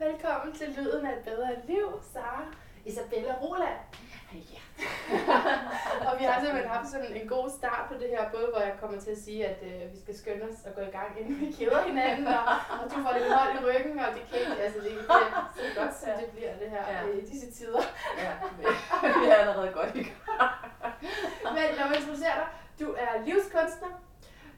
Velkommen til Lyden af et bedre liv, Sara Isabella Roland. Ja. og vi har simpelthen haft sådan en god start på det her, både hvor jeg kommer til at sige, at øh, vi skal skynde os og gå i gang, inden vi keder hinanden, og, og du får lidt hold i ryggen, og det kan ikke, altså det, det er så godt, som det bliver det her Ja. i disse tider. ja. Vi er allerede godt i gang. Men når man introducerer dig, du er livskunstner,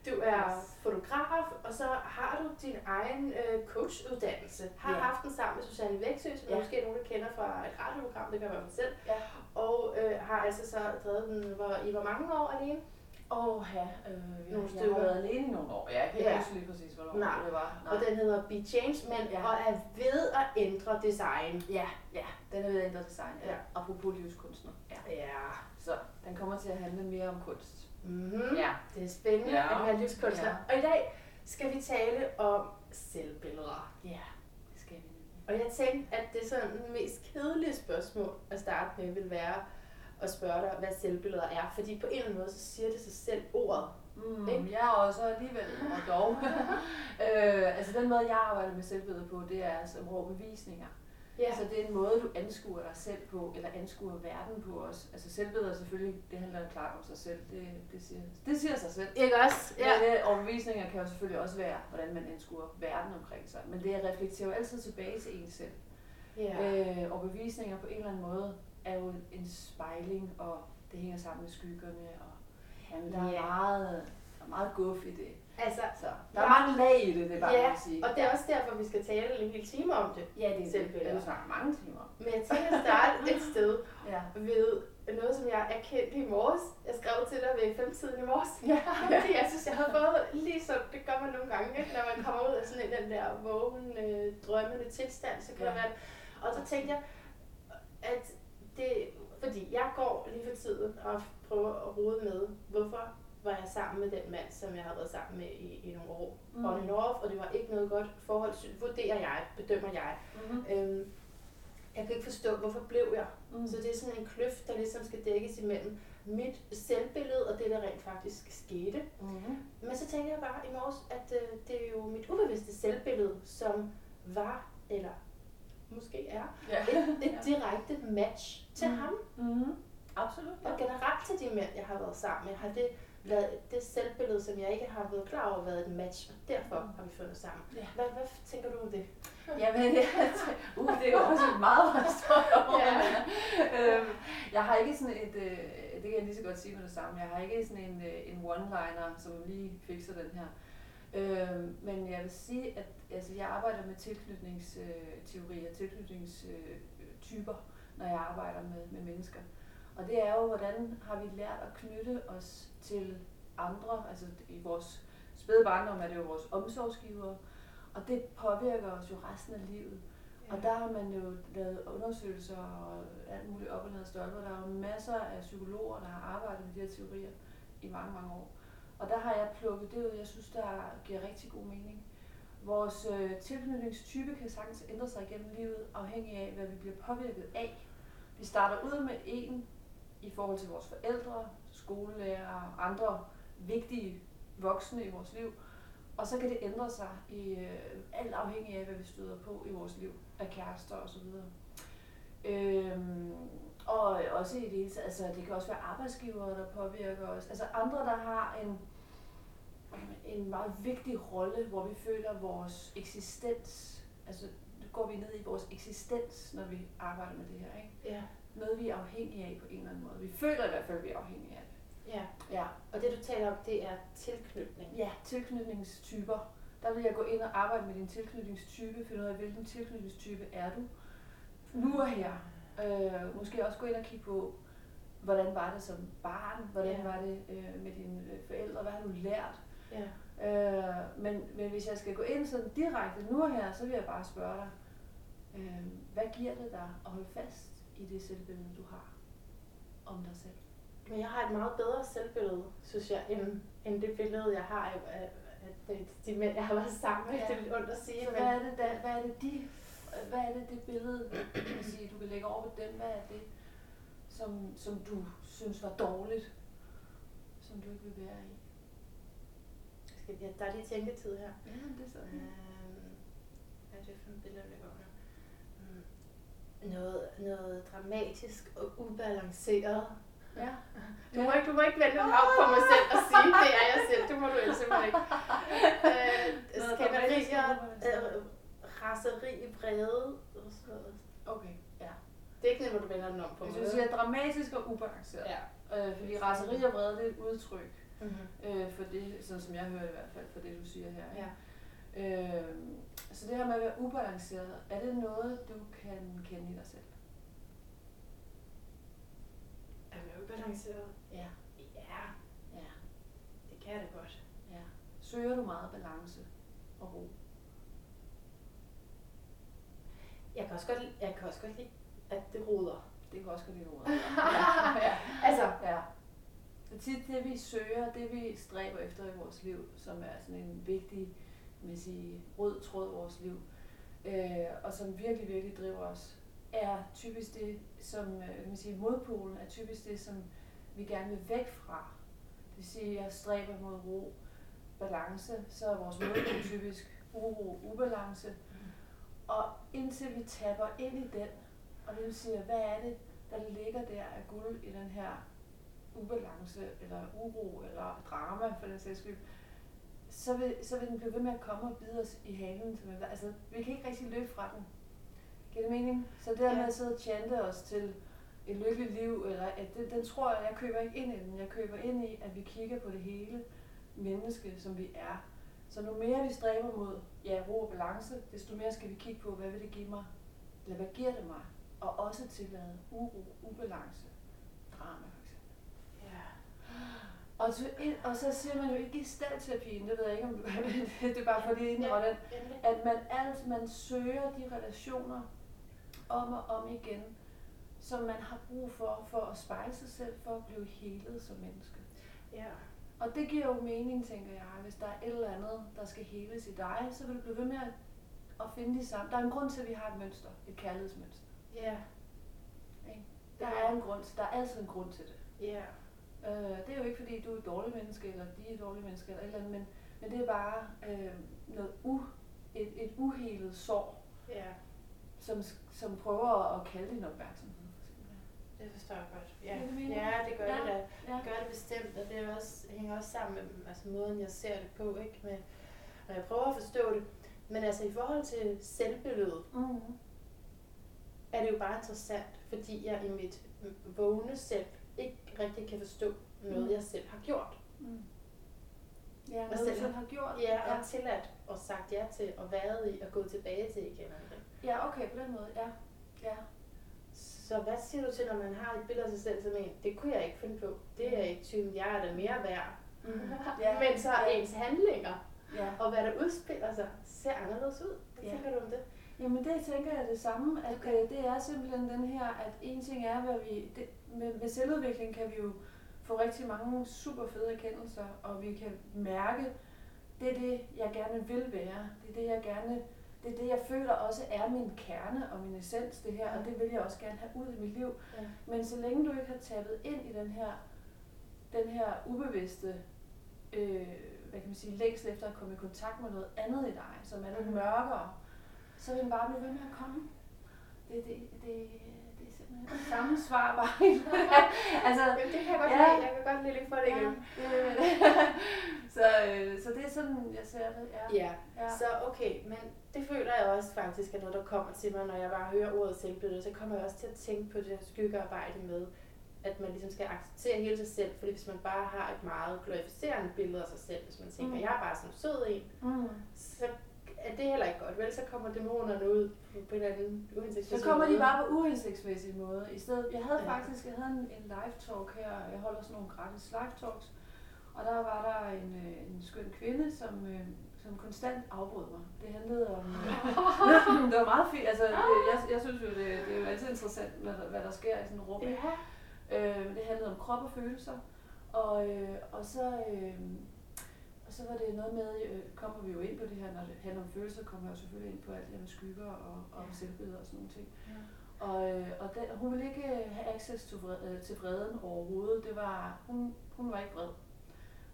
du er fotograf, og så har du din egen øh, coachuddannelse. Har Ja. haft den sammen med Susanne Væksø, som Ja. måske nogen, der kender fra et radioprogram, det gør man selv. Ja. Og øh, har altså så drevet den hvor, i hvor mange år alene? Åh, ja. Øh, Nogle jeg, jeg har været alene i nogle år. Ja, jeg kan ikke huske lige præcis, hvornår Nej. det var. Og den hedder Be Change, men ja. og er ved at ændre design. Ja, ja. Den er ved at ændre design. Ja. Ja. Apropos livskunstner. Ja. Ja. Så den kommer til at handle mere om kunst. Mm-hmm. Ja. Det er spændende Ja. at være livskunstner. Ja. Og i dag skal vi tale om selvbilleder. Ja, det skal vi. Og jeg tænkte, at det sådan mest kedelige spørgsmål at starte med vil være at spørge dig, hvad selvbilleder er. Fordi på en eller anden måde, så siger det sig selv ordet. Mm, Ikke? ja, og så alligevel, og dog. øh, altså den måde, jeg arbejder med selvbilleder på, det er som rå bevisninger. Ja. Altså det er en måde, du anskuer dig selv på, eller anskuer verden på os. Altså selvbilleder selvfølgelig, det handler klart om sig selv, det, det, siger, det siger sig selv. Ikke også? Ja. Men det, overbevisninger kan jo selvfølgelig også være, hvordan man anskuer verden omkring sig. Men det reflekterer jo altid tilbage til en selv. ja. Øh, overbevisninger på en eller anden måde er jo en spejling, og det hænger sammen med skyggerne. Og, jamen, der er Ja. meget, der er meget guf i det. Altså, Så, der er Ja. mange lag i det, det er bare Ja, ja. at sige. og det er også derfor, vi skal tale en hel time om det. Ja, det er det. er jo snart mange timer. Men jeg tænker at starte et sted Ja. ved noget, som jeg erkendte i morges. Jeg skrev til dig ved femtiden i morges. Ja. Fordi jeg synes, jeg havde fået lige så, det gør man nogle gange, ikke? når man kommer ud af sådan en den der vågen, øh, drømmende tilstand, så kan Ja. ja. man, og så tænkte jeg, at det, fordi jeg går lige for tiden og prøver at rode med, hvorfor var jeg sammen med den mand, som jeg har været sammen med i, i nogle år. Mm. Mm. On and off, og det var ikke noget godt forhold, vurderer jeg, bedømmer jeg. Mm-hmm. Øhm, jeg kan ikke forstå, hvorfor blev jeg Mm. så det er sådan en kløft, der ligesom skal dækkes imellem mit selvbillede og det, der rent faktisk skete. Mm-hmm. Men så tænkte jeg bare i morges, at øh, det er jo mit ubevidste selvbillede, som var, eller måske er, Ja. et, et direkte match til Mm. ham. Mm-hmm. Absolut. Og generelt til de mænd, jeg har været sammen med, har det været det selvbillede, som jeg ikke har været klar over, været et match, og derfor har vi fundet sammen. Ja. Hvad, hvad tænker du om det? Jamen, jeg, uh, det er jo også et meget, meget stort område. Ja. øhm, jeg har ikke sådan et, øh, det kan jeg lige så godt sige med det samme, jeg har ikke sådan en, øh, en one-liner, som lige fikser den her. Øhm, men jeg vil sige, at altså, jeg arbejder med tilknytningsteorier, tilknytningstyper, når jeg arbejder med, med mennesker. Og det er jo, hvordan har vi lært at knytte os til andre, altså i vores spæde barndom er det jo vores omsorgsgivere, og det påvirker os jo resten af livet. Og der har man jo lavet undersøgelser og alt muligt op og ned stolper. Der er jo masser af psykologer, der har arbejdet med de her teorier i mange, mange år. Og der har jeg plukket det ud, jeg synes, der giver rigtig god mening. Vores øh, tilknytningstype kan sagtens ændre sig igennem livet, afhængig af, hvad vi bliver påvirket af. Vi starter ud med en i forhold til vores forældre, skolelærer og andre vigtige voksne i vores liv. Og så kan det ændre sig i øh, alt afhængig af, hvad vi støder på i vores liv af kærester og så videre. Øhm, og også i det hele taget, altså det kan også være arbejdsgivere, der påvirker os. Altså andre, der har en, en meget vigtig rolle, hvor vi føler vores eksistens, altså går vi ned i vores eksistens, når vi arbejder med det her, ikke? Ja, noget vi er afhængige af på en eller anden måde. Vi føler i hvert fald, at vi er afhængige af det. ja. Ja. Og det du taler om, det er tilknytning. Ja, tilknytningstyper. Der vil jeg gå ind og arbejde med din tilknytningstype, finde ud af, hvilken tilknytningstype er du. Nu og her. Øh, måske også gå ind og kigge på, hvordan var det som barn, hvordan Ja. var det øh, med dine øh, forældre, hvad har du lært. Ja. Øh, men, men hvis jeg skal gå ind sådan direkte nu og her, så vil jeg bare spørge dig, øh, hvad giver det dig at holde fast i det selvbillede, du har om dig selv? Men jeg har et meget bedre selvbillede, synes jeg, end, end det billede, jeg har af, af, de, mænd, jeg har været sammen med. Ja. Det er lidt ondt at sige, Så men hvad er det, der, hvad er det de, hvad er det, det billede, kan sige, du kan lægge over på dem, hvad er det, som, som du synes var dårligt, som du ikke vil være i? skal, ja, der er lige tænketid her. Ja, det er sådan. Øhm, hvad er det for et billede, over her? Noget, noget dramatisk og ubalanceret. Ja. Du må ikke, du må ikke vende den op på mig selv og sige, det er jeg selv. Det må du ellers simpelthen ikke. Øh, Noget skænderier, øh, raseri, vrede og sådan noget. Okay, ja. Det er ikke at du vender den om på Hvis mig. du siger dramatisk og ubalanceret. Ja. Øh, fordi raseri og vrede, det er et udtryk Mm-hmm. øh, for det, sådan som jeg hører det i hvert fald, for det du siger her. Ja. Øh, så det her med at være ubalanceret, er det noget, du kan kende i dig selv? Er jeg ubalanceret? Ja. Ja, Ja. det kan jeg da godt. ja. Søger du meget balance og ro? Jeg kan også godt, jeg kan også godt lide, at det roder. Det kan også godt lide ordet. ja. Altså, Ja. Det er tit det, vi søger, det vi stræber efter i vores liv, som er sådan en vigtig man sige, rød tråd i vores liv, øh, og som virkelig, virkelig driver os, er typisk det, som øh, man sige, modpolen er typisk det, som vi gerne vil væk fra. Det vil sige, at jeg stræber mod ro, balance, så er vores modpol typisk uro, ubalance. Og indtil vi tapper ind i den, og det vil sige, hvad er det, der ligger der af guld i den her ubalance, eller uro, eller drama for den sags skyld, så vil, så vil den blive ved med at komme og bide os i halen. Er, altså, vi kan ikke rigtig løbe fra den. Giver det mening? Så det der med Ja. at sidde og chante os til et lykkeligt liv, eller at det, den tror jeg, jeg køber ikke ind i den. Jeg køber ind i, at vi kigger på det hele menneske, som vi er. Så nu mere vi stræber mod ja, ro og balance, desto mere skal vi kigge på, hvad vil det give mig, eller hvad giver det mig, og også tillade uro, ubalance, drama. Og, så, og så siger man jo ikke i stadterapien, det ved jeg ikke om du det er bare fordi inden Ja. Endelig. at man alt, man søger de relationer om og om igen, som man har brug for, for at spejle sig selv, for at blive helet som menneske. Ja. Og det giver jo mening, tænker jeg, hvis der er et eller andet, der skal heles i dig, så vil du blive ved med at, at finde de samme. Der er en grund til, at vi har et mønster, et kærlighedsmønster. Ja. Ikke? Der er en grund til, der er altid en grund til det. Ja. Øh, det er jo ikke fordi, du er et dårligt menneske, eller de er et dårligt menneske, eller et eller andet, men, men det er bare øh, noget u, et, et uhelet sår, Ja. som, som prøver at kalde din opmærksomhed. Det forstår jeg godt. Ja, ja det gør Ja. det da. Ja. Det gør det bestemt, og det er også, hænger også sammen med altså, måden, jeg ser det på, ikke? Med, når jeg prøver at forstå det. Men altså i forhold til selvbilledet, Mm. er det jo bare interessant, fordi jeg i mit vågne selv ikke rigtig kan forstå noget, Mm. jeg selv har gjort. Mm. Ja, Og noget du selv selv har- gjort. Ja, ja. og tilladt og sagt ja til og været i og gået tilbage til igen. ja okay, på den måde, ja. ja. Så hvad siger du til, når man har et billede af sig selv som en, det kunne jeg ikke finde på. Det er ikke typen, jeg er da mere værd. Mm. Ja. Men så ja. ens handlinger ja. og hvad der udspiller sig, ser anderledes ud. Hvad Ja. tænker du om det? Jamen det tænker jeg det samme, at okay. det er simpelthen den her, at en ting er, hvad vi, det, med, med selvudvikling kan vi jo få rigtig mange super fede erkendelser, og vi kan mærke, det er det, jeg gerne vil være. Det er det, jeg gerne, det er det, jeg føler også er min kerne og min essens, det her, og det vil jeg også gerne have ud i mit liv. Ja. Men så længe du ikke har tappet ind i den her, den her ubevidste, øh, hvad kan man sige, længsel efter at komme i kontakt med noget andet i dig, som er lidt Mhm. mørkere, så vil den bare blive ved med at komme. Det, det, det, det er simpelthen det samme svar bare. altså, Jamen, det kan jeg godt Ja. lide. Jeg kan godt lide lige for det igen. så, øh, så det er sådan, jeg ser det. Ja. Ja, Ja. så okay, men det føler jeg også faktisk er noget, der kommer til mig, når jeg bare hører ordet selvbillede, så kommer jeg også til at tænke på det her skyggearbejde med, at man ligesom skal acceptere hele sig selv, fordi hvis man bare har et meget glorificerende billede af sig selv, hvis man tænker, Mm. jeg er bare sådan sød en, Mm. så er det heller ikke godt, vel? Så kommer dæmonerne ud på, en anden uhensigtsmæssig Så kommer de bare på uhensigtsmæssige måde. I stedet, jeg havde Ja. faktisk jeg havde en, en live talk her, jeg holder sådan nogle gratis live talks, og der var der en, øh, en skøn kvinde, som, øh, som konstant afbrød mig. Det handlede om... Øh, det var meget fint, altså det, jeg, jeg synes jo, det, det er jo altid interessant, hvad der, hvad der sker i sådan en rum. Ja. Øh, det handlede om krop og følelser. Og, øh, og så... Øh, og så var det noget med, øh, kommer vi jo ind på det her, når det handler om følelser, kommer jeg jo selvfølgelig ind på alt det her med skygger og, og Ja. selvbilleder og sådan nogle ting. Ja. Og, øh, og den, hun ville ikke øh, have access til, vred, øh, til vreden overhovedet. Det var, hun, hun var ikke vred.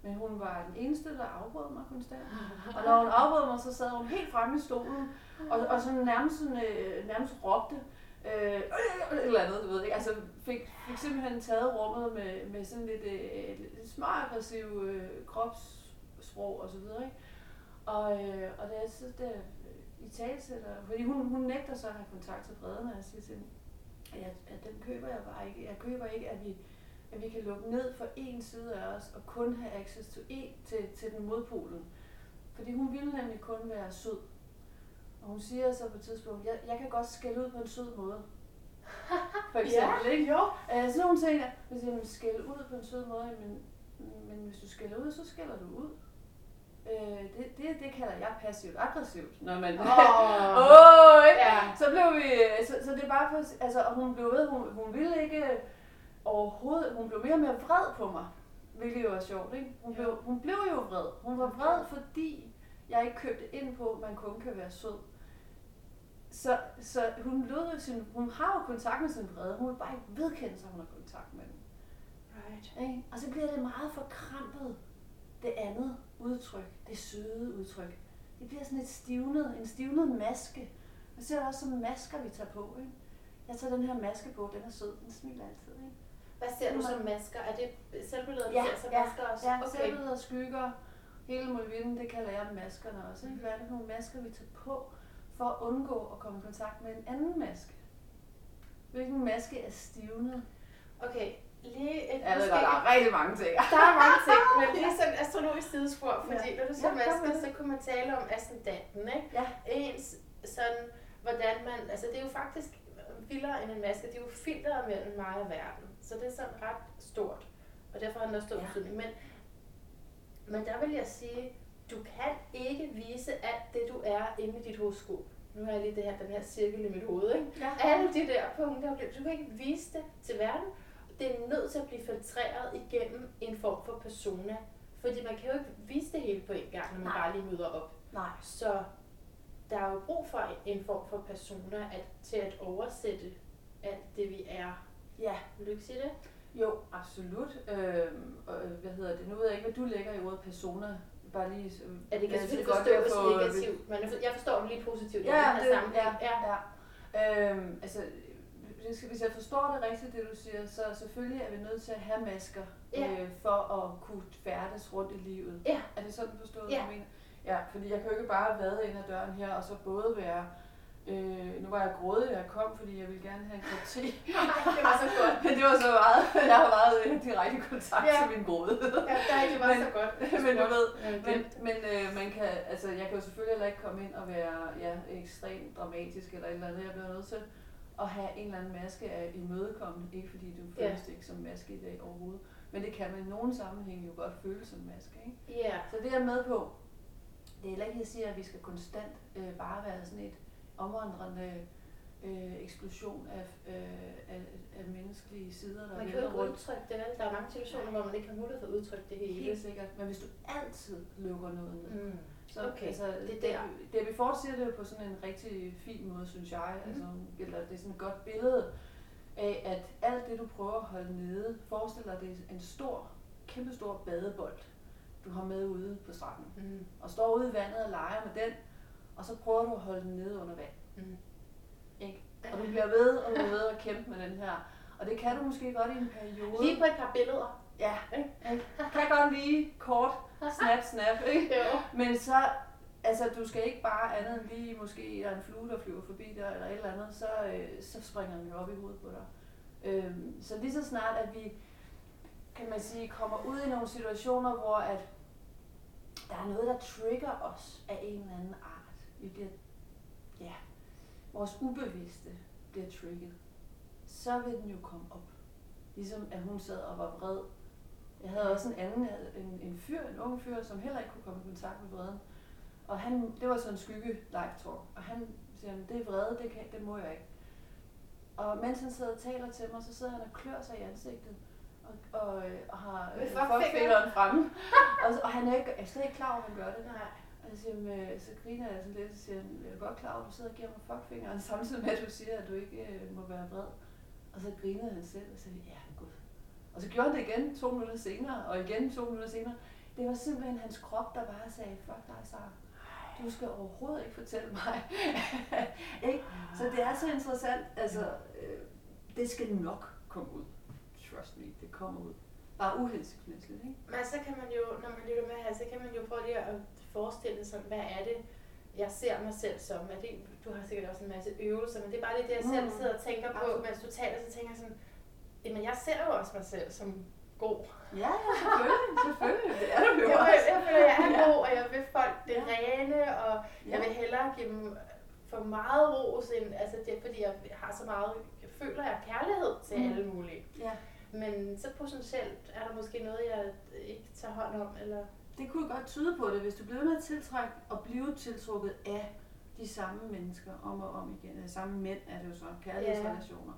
Men hun var den eneste, der afbrød mig konstant. Og når hun afbrød mig, så sad hun helt fremme i stolen, og, og sådan nærmest, sådan, øh, nærmest råbte, Øh, et eller andet, du ved ikke. Altså fik, fik simpelthen taget rummet med, med sådan lidt, øh, lidt småaggressiv øh, kropssprog og så videre, ikke? Og, øh, og da jeg så der øh, i talsætter, fordi hun, hun nægter så at have kontakt til Freden, og jeg siger til hende, at, jeg, at den køber jeg bare ikke. Jeg køber ikke, at vi, at vi kan lukke ned for en side af os, og kun have access to en, til, til den modpolen. Fordi hun ville nemlig kun være sød. Og hun siger så på et tidspunkt, jeg, jeg kan godt skælde ud på en sød måde. For eksempel, ja, ikke? Jo. Øh, sådan nogle ting, hvis jeg skælde ud på en sød måde, men, men hvis du skælder ud, så skælder du ud. Øh, det, det, det kalder jeg passivt aggressivt, når man... Åh. Åh, ikke? Ja. Så blev vi... Så, så det er bare for... Altså, og hun blev ved, hun, hun ville ikke overhovedet... Hun blev mere og mere vred på mig. Hvilket jo var sjovt, ikke? Hun Jo. blev, hun blev jo vred. Hun var vred, fordi jeg ikke købte ind på, at man kun kan være sød. Så, så hun lød sin, hun har jo kontakt med sin vrede, hun vil bare ikke vedkende sig, at hun har kontakt med den. Right. Ikke? Og så bliver det meget forkrampet, det andet udtryk, det søde udtryk. Det bliver sådan et stivnet, en stivnet maske. Jeg ser det også som masker, vi tager på. Ikke? Jeg tager den her maske på, den er sød, den smiler altid. Ikke? Hvad ser du som masker? Er det selvbilleder, du Ja, ser som ja, masker også? Ja, okay. selvbilleder, skygger, hele muligheden, det kalder jeg maskerne også. Ikke? Hvad er det for nogle masker, vi tager på, for at undgå at komme i kontakt med en anden maske? Hvilken maske er stivnet? Okay, lige et Jeg ved godt, der er rigtig mange ting. Der er mange ting, men lige sådan et astrologisk sidespor, fordi Ja. når du ser Ja, masker, så kunne man tale om ascendanten, ikke? Ja. Ens sådan, hvordan man, altså det er jo faktisk vildere end en maske, det er jo filteret mellem mig og verden, så det er sådan ret stort, og derfor har den også stor Ja. betydning, men, men der vil jeg sige, du kan ikke vise alt det, du er inde i dit horoskop. Nu har jeg lige det her, den her cirkel i mit hoved, ikke? Ja. alle de der punkter, du kan ikke vise det til verden. Det er nødt til at blive filtreret igennem en form for persona. Fordi man kan jo ikke vise det hele på en gang, når man Nej. bare lige møder op. Nej. Så der er jo brug for en form for persona at, til at oversætte alt det, vi er. Ja, Vil du ikke sige det? jo, absolut. Øhm, og, hvad hedder det? Nu ved jeg ikke, hvad du lægger i ordet persona. Bare lige... så- Ja, det kan selvfølgelig godt, forstås får- negativt, men jeg for- jeg forstår det lige positivt. Ja, det, ja, ja. ja. Øhm, altså, hvis hvis jeg forstår det rigtigt, det du siger, så selvfølgelig er vi nødt til at have masker, Ja. øh, for at kunne færdes rundt i livet. Ja. Er det sådan, du forstår, Ja. du mener? Ja, fordi jeg kan jo ikke bare vade ind ad døren her, og så både være... Øh, nu var jeg grådig, da jeg kom, fordi jeg ville gerne have en kop te. det var så godt. Men det var så meget, jeg har meget øh, direkte kontakt Ja. til min gråde. Ja, der, det var Men- så godt. men du ved, Ja, men, men øh, man kan, altså, jeg kan jo selvfølgelig heller ikke komme ind og være ja, ekstremt dramatisk eller et eller andet. Jeg bliver nødt til at have en eller anden maske af imødekommende. Ikke fordi du føles ikke som maske i dag overhovedet. Men det kan man i nogle sammenhænge jo godt føles som maske. Ikke? Ja. Så det er med på. Det er heller ikke, at jeg siger, at vi skal konstant øh, bare være sådan et omvandrende øh, eksplosion af, øh, af, af menneskelige sider, der Man kan jo ikke rundt. udtrykke det, vel? Der er mange situationer, hvor man ikke har mulighed for at udtrykke det hele. Helt sikkert. Men hvis du altid lukker noget ned, Mm. Så Okay, altså, det er det, der. det, vi fortsætter det jo på sådan en rigtig fin måde, synes jeg. Mhm. Altså, eller det er sådan et godt billede af, at alt det, du prøver at holde nede, forestiller dig en stor, kæmpestor badebold, du har med ude på stranden. Mm. Og står ude i vandet og leger med den, og så prøver du at holde den nede under vand. Mm. Ikke? Og du bliver ved og ved at kæmpe med den her. Og det kan du måske godt i en periode. Lige på et par billeder. Ja, ikke? kan godt lige kort, snap, snap, ikke? Jo. Men så, altså du skal ikke bare andet end lige måske, der er en flue, der flyver forbi der, eller et eller andet, så, øh, så springer den jo op i hovedet på dig. Øhm, så lige så snart, at vi, kan man sige, kommer ud i nogle situationer, hvor at der er noget, der trigger os af en eller anden art. Vi bliver, ja, vores ubevidste bliver trigget. Så vil den jo komme op. Ligesom at hun sad og var vred. Jeg havde også en anden, en, en fyr, en ung fyr, som heller ikke kunne komme i kontakt med vreden. Og han, det var sådan en skygge live talk. Og han siger, det er vrede, det, kan, det må jeg ikke. Og mens han sidder og taler til mig, så sidder han og klør sig i ansigtet. Og, og, øh, og har Med øh, fuckfingeren? fremme. og, og, han er, ikke, jeg er slet ikke klar over, at han gør det. Nej. Og så, siger, han, øh, så griner jeg sådan lidt, og siger, jeg er godt klar over, at du sidder og giver mig fuckfingeren, samtidig med, at du siger, at du ikke øh, må være vred. Og så grinede han selv og sagde, ja. Og så gjorde han det igen to minutter senere, og igen to minutter senere. Det var simpelthen hans krop, der bare sagde, fuck dig, Sara. Du skal overhovedet ikke fortælle mig. ikke? Så det er så interessant. Altså, øh, det skal nok komme ud. Trust me, det kommer ud. Bare uhensigtsmæssigt, ikke? Men så kan man jo, når man lytter med her, så kan man jo prøve lige at forestille sig, hvad er det, jeg ser mig selv som. Er det, du har sikkert også en masse øvelser, men det er bare lige det, jeg selv Mm. sidder og tænker på, mens du taler, så tænker jeg sådan, jamen jeg ser jo også mig selv som god. Ja, ja, selvfølgelig. selvfølgelig. Det er du jo Jeg, også. jeg føler, jeg er Ja. god, og jeg vil folk det Ja. rene, og Ja. jeg vil hellere give dem for meget ros, end, altså det er fordi, jeg har så meget, jeg føler, jeg kærlighed til Mm. alle mulige. Ja. Men så potentielt er der måske noget, jeg ikke tager hånd om, eller... Det kunne godt tyde på det, hvis du bliver ved med at tiltrække og blive tiltrukket af de samme mennesker om og om igen, eller samme mænd er det jo så, kærlighedsrelationer,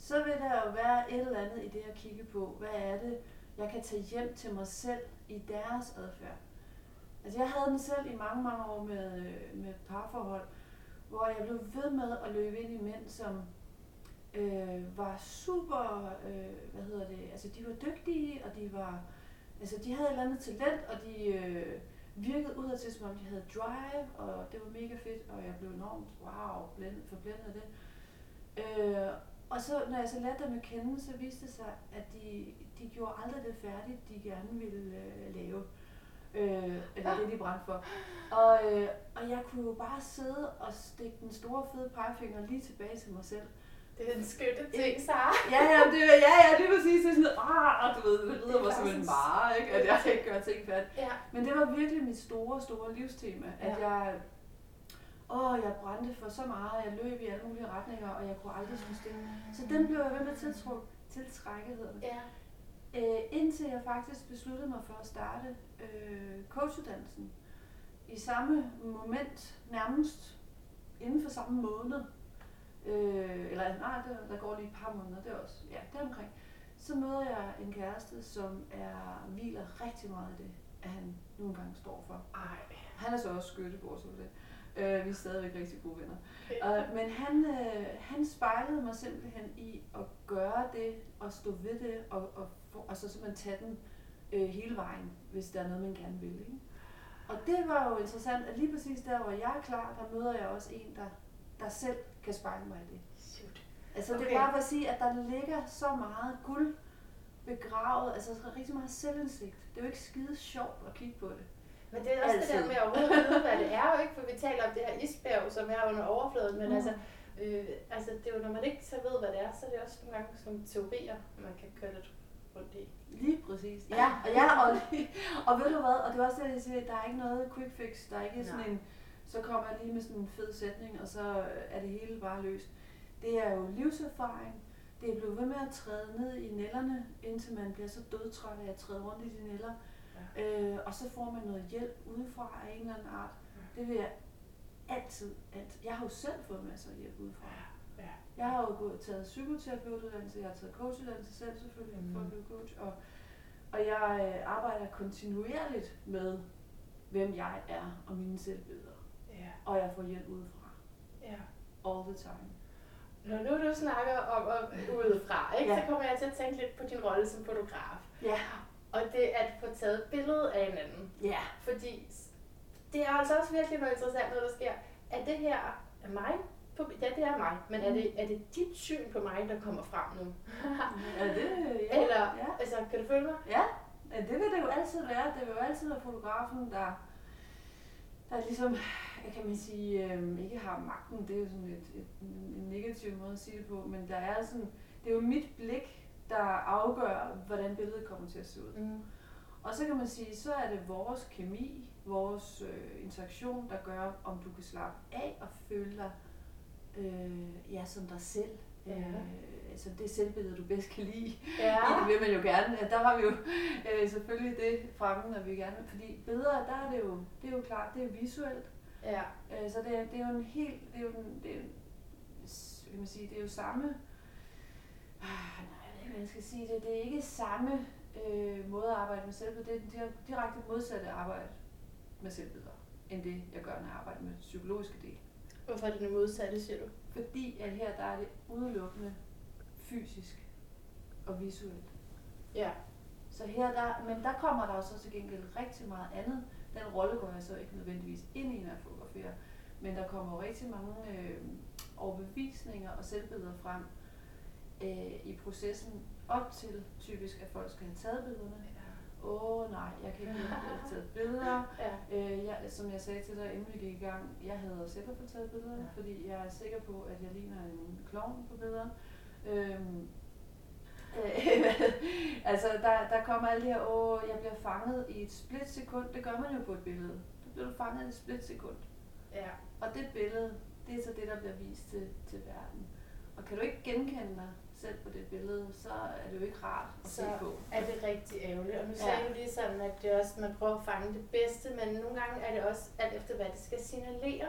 så vil der jo være et eller andet i det at kigge på, hvad er det, jeg kan tage hjem til mig selv i deres adfærd. Altså jeg havde den selv i mange, mange år med, øh, med parforhold, hvor jeg blev ved med at løbe ind i mænd, som øh, var super, øh, hvad hedder det, altså de var dygtige, og de var, altså de havde et eller andet talent, og de øh, virkede udadtil, som om de havde drive, og det var mega fedt, og jeg blev enormt, wow, blændet, forblændet af det. Øh, og så, når jeg så lærte dem at kende, så viste det sig, at de, de gjorde aldrig det færdigt, de gerne ville øh, lave. Øh, eller det, de brændte for. Og, øh, og jeg kunne jo bare sidde og stikke den store fede pegefinger lige tilbage til mig selv. Det er en skønne ting, Sara. Ja, ja, det, ja, ja, det er præcis det er sådan, ah, du ved, det lyder er mig som bare en mare, ikke? at jeg ikke gør ting færdigt. Ja. Men det var virkelig mit store, store livstema, at Ja. jeg, åh, jeg brændte for så meget, jeg løb i alle mulige retninger, og jeg kunne aldrig stå stille. Så den blev jeg ved med at tiltrække, hedder det. Ja. Øh, indtil jeg faktisk besluttede mig for at starte øh, coachuddannelsen. I samme moment, nærmest inden for samme måned, øh, eller nej, der, der går lige et par måneder, det er også, ja, deromkring, så møder jeg en kæreste, som er, hviler rigtig meget i det, at han nogle gange står for. Ej. Han er så også skytte, bortset det. Øh, vi er stadigvæk rigtig gode venner. Uh, men han, øh, han spejlede mig simpelthen i at gøre det, og stå ved det, og, og, og så simpelthen tage den øh, hele vejen, hvis der er noget, man gerne vil. Ikke? Og det var jo interessant, at lige præcis der, hvor jeg er klar, der møder jeg også en, der, der selv kan spejle mig i det. Shoot. Altså det Okay. er bare for at sige, at der ligger så meget guld begravet, altså rigtig meget selvindsigt. Det er jo ikke skide sjovt at kigge på det. Men det er også Altid. det der med at overhovedet vide, hvad det er jo ikke, for vi taler om det her isbjerg, som er under overfladen, men Mm. altså, øh, altså, det er jo, når man ikke så ved, hvad det er, så er det også nogle gange som teorier, man kan køre lidt rundt i. Lige præcis. Ja, og, ja, og, og ved du hvad, og det er også det, jeg siger, der er ikke noget quick fix, der er ikke sådan Nej. en, så kommer jeg lige med sådan en fed sætning, og så er det hele bare løst. Det er jo livserfaring, det er blevet ved med at træde ned i nælderne, indtil man bliver så dødtræt af at træde rundt i de næller. Ja. Øh, og så får man noget hjælp udefra af en eller anden art. Det vil jeg altid, altid. Jeg har jo selv fået masser af hjælp udefra. Ja. Jeg har jo gået, taget psykoterapeutuddannelse, jeg har taget coachuddannelse selv selvfølgelig, mm. for at blive coach, og, og jeg øh, arbejder kontinuerligt med, hvem jeg er og mine selvbilleder. Ja. Og jeg får hjælp udefra. ja. All the time. Når nu du snakker om, om udefra, ikke, Ja. så kommer jeg til at tænke lidt på din rolle som fotograf. Ja. Og det at få taget et billede af hinanden. Ja. Fordi s- det er altså også virkelig noget interessant, noget der sker. Er det her er mig? På, ja, det er mig. Men er det, er det dit syn på mig, der kommer frem nu? Er det, ja. Eller, ja. altså, kan du følge mig? Ja, ja, det vil det jo altid være. Det vil jo altid være fotografen, der, der ligesom, kan man sige, øh, ikke har magten. Det er jo sådan et, et, en negativ måde at sige det på. Men der er sådan, det er jo mit blik, der afgør, hvordan billedet kommer til at se ud. Mm. Og så kan man sige, så er det vores kemi, vores øh, interaktion, der gør, om du kan slappe af og føle dig øh, ja, som dig selv. Ja. Øh, altså det selvbillede, du bedst kan lide. Ja. Ja. Det vil man jo gerne. Der har vi jo øh, selvfølgelig det fremme, når vi gerne Fordi billeder, der er det jo, det er jo klart, det er visuelt. Ja. Øh, så det er, det er jo en helt, det er jo, en, det er, kan man sige, det er jo samme, ah, jeg skal sige det, det er ikke samme øh, måde at arbejde med selvbilleder, det er di- direkte modsatte at arbejde med selvbilleder, end det jeg gør, når jeg arbejder med psykologiske del. Hvorfor er det det modsatte, siger du? Fordi at her, der er det udelukkende fysisk og visuelt. Ja. Så her, der, men der kommer der jo så til gengæld rigtig meget andet. Den rolle går jeg så ikke nødvendigvis ind i, når jeg fotograferer. Men der kommer jo rigtig mange øh, overbevisninger og selvbilleder frem øh, i processen op til typisk, at folk skal have taget billederne. Åh oh, nej, jeg kan ikke lide at have taget billeder. Ja. Øh, jeg, som jeg sagde til dig, inden vi gik i gang, jeg havde selv fået taget billeder, ja. fordi jeg er sikker på, at jeg ligner en klovn på billeder. Øhm, øh, altså, der, der kommer alle de her, åh, jeg bliver fanget i et splitsekund. Det gør man jo på et billede. Der bliver du fanget i et splitsekund. Ja. Og det billede, det er så det, der bliver vist til, til verden. Og kan du ikke genkende dig selv på det billede, så er det jo ikke rart at Så se på. er det rigtig ærgerligt. Og nu Ja. sagde du lige sådan, at det også, man prøver at fange det bedste, men nogle gange er det også alt efter, hvad det skal signalere.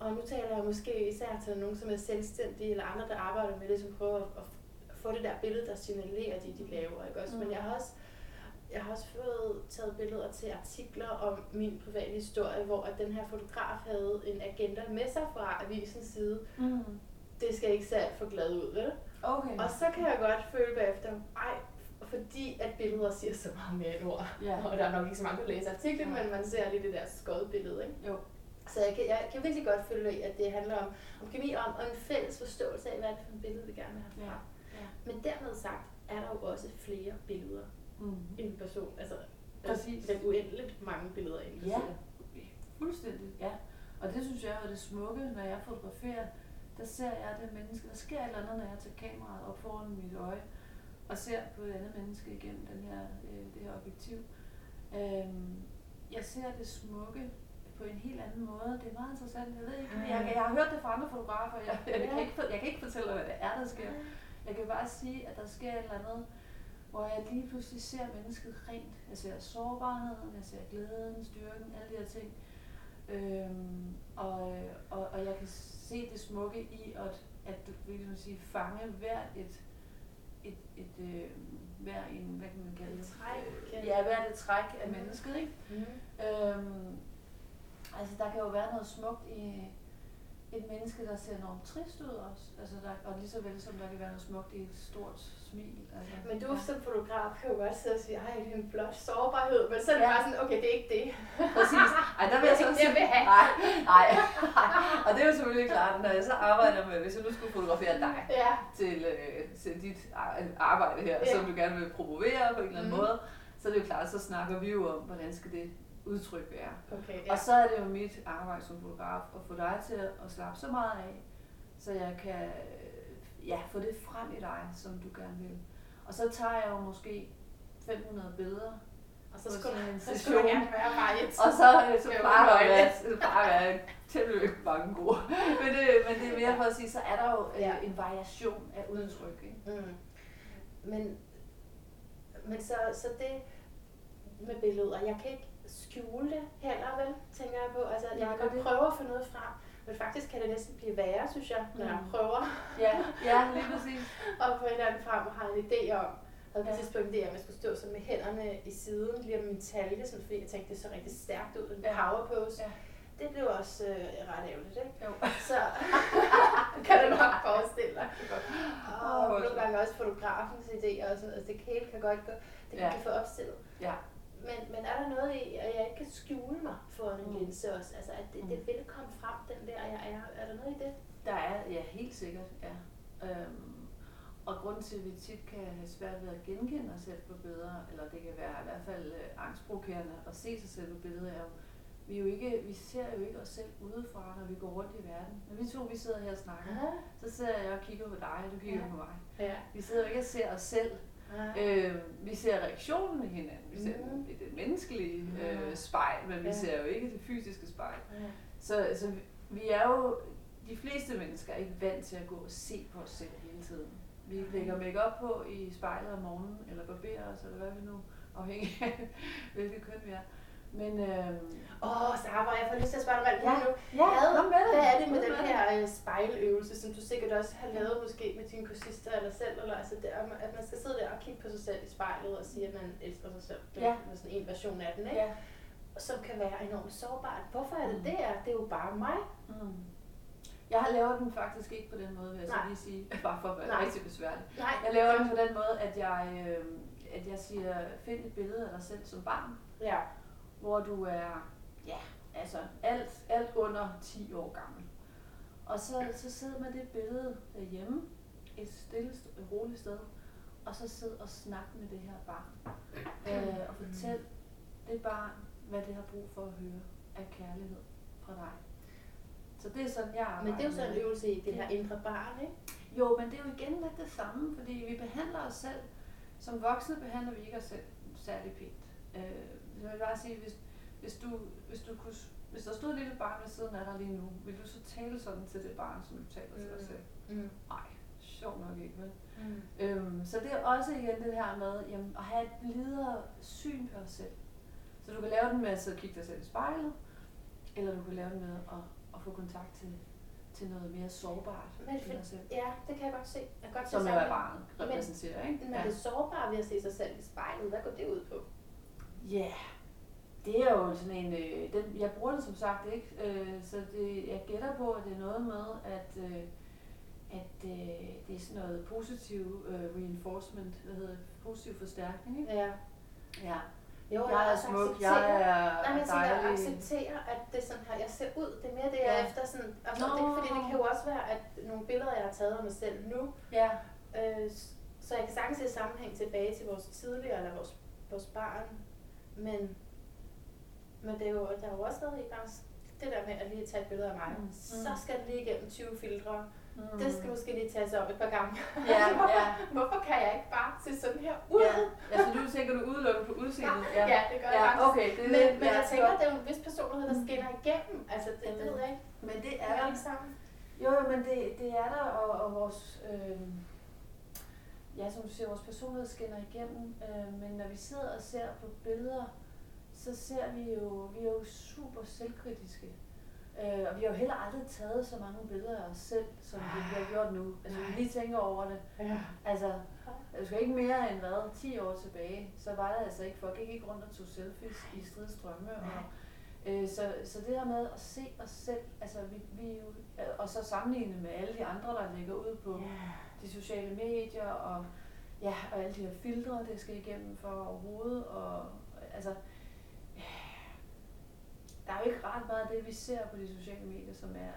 Og nu taler jeg måske især til nogen, som er selvstændige, eller andre, der arbejder med det, som prøver at få det der billede, der signalerer det, de laver. Ikke? Også, Men Mm. jeg har også jeg har også fået taget billeder til artikler om min private historie, hvor at den her fotograf havde en agenda med sig fra avisens side. Mm. Det skal ikke se alt for glad ud, vel? Okay. Og så kan jeg godt føle bagefter, ej, fordi at billeder siger så meget mere end ord. Ja. Og der er nok ikke så mange, der læser artiklen, Nej. men man ser lige det der skåret billede, ikke? Jo. Så jeg kan, jeg kan virkelig godt føle at det handler om, om kemi om og en fælles forståelse af, hvad det er for et billede, vi gerne vil have Ja. ja. Men dermed sagt, er der jo også flere billeder Mm. i en person. Altså, Præcis. der er uendeligt mange billeder i en Ja, person. fuldstændig, ja. Og det synes jeg er det smukke, når jeg fotograferer, der ser jeg det menneske, der sker et eller andet, når jeg tager kameraet op foran mit øje, og ser på et andet menneske igennem den her, øh, det her objektiv. Øh, jeg ser det smukke på en helt anden måde. Det er meget interessant. Jeg ved ikke, jeg, jeg har hørt det fra andre fotografer. Jeg, jeg, jeg, kan ikke, jeg kan ikke fortælle hvad det er, der sker. Jeg kan bare sige, at der sker et eller andet, hvor jeg lige pludselig ser mennesket rent. Jeg ser sårbarheden, jeg ser glæden, styrken, alle de her ting. Øhm, og, og, og jeg kan se det smukke i at, at du vil sige, fange hver et, et, et øh, hver en, hvad kan man kalde Et det? træk, Ja, hver et træk af Mm. mennesket, ikke? Mm. Øhm, altså der kan jo være noget smukt i et menneske, der ser enormt trist ud også. Altså der, og lige så vel som der kan være noget smukt i et stort smil. Altså, Men du ja. som fotograf kan jo godt sidde og sige, ej, det er en flot sårbarhed, men så er det Ja. bare sådan, okay, det er ikke det. Præcis. Ej, der vil jeg så sige, nej, nej, nej. Og det er jo selvfølgelig klart, når jeg så arbejder med, hvis jeg nu skulle fotografere dig Ja, til, øh, til dit ar- arbejde her, Ja. som du gerne vil promovere på en eller anden Mhm. måde, så er det jo klart, så snakker vi jo om, hvordan skal det udtryk være. okay, Ja. Og så er det jo mit arbejde som fotograf at få dig til at slappe så meget af, så jeg kan ja, få det frem i dig, som du gerne vil. Og så tager jeg jo måske 500 billeder, Og så skulle, en så skulle der gerne være bare et. og så, øh, så plejer der være, at være temmelig mange gode. Men det, men det er mere for at sige, så er der jo øh, Ja. en variation af udtryk. Ikke? Mm. Men, men så, så det med billeder, jeg kan ikke skjule det heller, vel, tænker jeg på. Altså, jeg kan det godt det. prøve at få noget frem, men faktisk kan det næsten blive værre, synes jeg, når jeg Mm. prøver Ja, ja, lige præcis. at få et eller andet frem og har en idé om. Jeg havde på et tidspunkt en om, at jeg skulle stå sådan med hænderne i siden, lige om min talje, sådan, fordi jeg tænkte, det så rigtig stærkt ud, en Ja. power pose. Ja. Det blev også øh, ret ærgerligt, ikke? Jo. Så kan du nok forestille dig. Og nogle gange også fotografens idéer og sådan noget. Altså, det hele kan godt gå, det kan ja. få opstillet. Ja. Men, men er der noget i, at jeg ikke kan skjule mig foran en Mm. linse også? Altså, at det, det vil komme frem, den der, jeg er. Er der noget i det? Der er, ja, helt sikkert, ja. Øhm, og grunden til, at vi tit kan have svært ved at genkende os selv på billeder, eller det kan være i hvert fald øh, angstprovokerende at se sig selv på billeder, er jo, vi, er jo ikke, vi ser jo ikke os selv udefra, når vi går rundt i verden. Når vi to vi sidder her og snakker, så sidder jeg og kigger på dig, og du kigger Ja. på mig. Ja. Vi sidder jo ikke og ser os selv. Øh. Øh, vi ser reaktionen i hinanden. Vi ser Mhm. det, det menneskelige øh, Ja. spejl, men vi ser jo ikke det fysiske spejl. Så, så vi- vi er jo, de fleste mennesker er ikke vant til at gå og se på os selv hele tiden. Vi lægger makeup på i spejlet om morgenen, eller barberer os, eller hvad vi nu, afhængig af hvilket køn vi er. Men øhm, Åh, oh, Sara, jeg får lyst til at spørge dig muligt nu. ja, Hvad, med hvad er det med den her øh, spejløvelse, som du sikkert også har lavet måske med dine kursister eller selv, eller altså det, at man skal sidde der og kigge på sig selv i spejlet og sige, at man elsker sig selv. Det Ja. er sådan en version af den, ikke? Ja. Som kan være enormt sårbart. Hvorfor er det Mm. det er? Det er jo bare mig. Mm. Jeg har lavet den faktisk ikke på den måde, vil jeg så lige sige, bare for at være Nej. rigtig besværlig. Nej, Jeg laver den på den måde, at jeg, øh, at jeg siger, find et billede af dig selv som barn, Ja. Hvor du er, ja, altså alt, alt under 10 år gammel. Og så, så sidder man det billede derhjemme, et stille, st- roligt sted, og så sidde og snakke med det her barn. Øh, og fortæl det barn, hvad det har brug for at høre af kærlighed fra dig. Så det er sådan, jeg arbejder Men det er jo sådan en øvelse i det her indre barn, ikke? jo, men det er jo igen lidt det samme, fordi vi behandler os selv. Som voksne behandler vi ikke os selv særlig pænt. Øh, jeg vil bare sige, hvis, hvis, du, hvis, du kunne, hvis der stod et lille barn ved siden af dig lige nu, vil du så tale sådan til det barn, som du taler til dig Mm. selv? Mm. Nej, sjovt nok ikke, vel? Mm. Øhm, så det er også igen det her med jamen, at have et blidere syn på os selv. Så du kan lave den med at sidde og kigge dig selv i spejlet, eller du kan lave den med at, at få kontakt til, til noget mere sårbart Men for- dig selv. Ja, det kan jeg godt se. Jeg kan godt Som er, barnet repræsenterer, ikke? Men det sårbare ved at se sig selv i spejlet, hvad går det ud på? Ja, yeah. det er jo sådan en, øh, den, jeg bruger det som sagt ikke, øh, så det, jeg gætter på, at det er noget med, at, øh, at øh, det er sådan noget positiv øh, reinforcement, hvad hedder det, positiv forstærkning, ikke? Ja. Ja. Jo, jeg er også smuk, jeg er Nej, men jeg tænker at dejlig. det er sådan her, jeg ser ud. Det er mere det, jeg Ja. er efter sådan. Og så Nå. det, fordi det kan jo også være, at nogle billeder, jeg har taget af mig selv nu, Ja, øh, så jeg kan sagtens se sammenhæng tilbage til vores tidligere, eller vores, vores barn. Men, men det er jo, der er jo også noget i s- det der med at lige tage et billede af mig. Mm. Så skal det lige igennem 20 filtre. mm. Det skal måske lige tages op et par gange. Ja, ja. Hvorfor kan jeg ikke bare se sådan her ud? ja. Altså du tænker du udelukkende på udseendet? Ja, ja, det gør jeg ja, faktisk. okay. Det, Men, det, men ja, jeg tænker, at det er jo en vis personlighed, der skinner igennem. Altså, det, det ved jeg ikke. Men det Det er der. ikke sammen. Jo, jo, men det, det er der, og, og vores, øh, ja, som du siger, vores personlighed skinner igennem, øh, men når vi sidder og ser på billeder, så ser vi jo, vi er jo super selvkritiske. Øh, og vi har jo heller aldrig taget så mange billeder af os selv, som vi har gjort nu. Altså, vi lige tænker over det. Ja. Altså, jeg skal ikke mere end hvad, 10 år tilbage, så var der altså ikke, folk gik ikke rundt og tog selfies i stridstrømme. Og, øh, så, så det her med at se os selv, altså vi, vi jo, og så sammenligne med alle de andre, der ligger ud på de sociale medier, og, ja, og alle de her filtre, det skal igennem for overhovedet, og altså, der er jo ikke ret meget af det, vi ser på de sociale medier, som er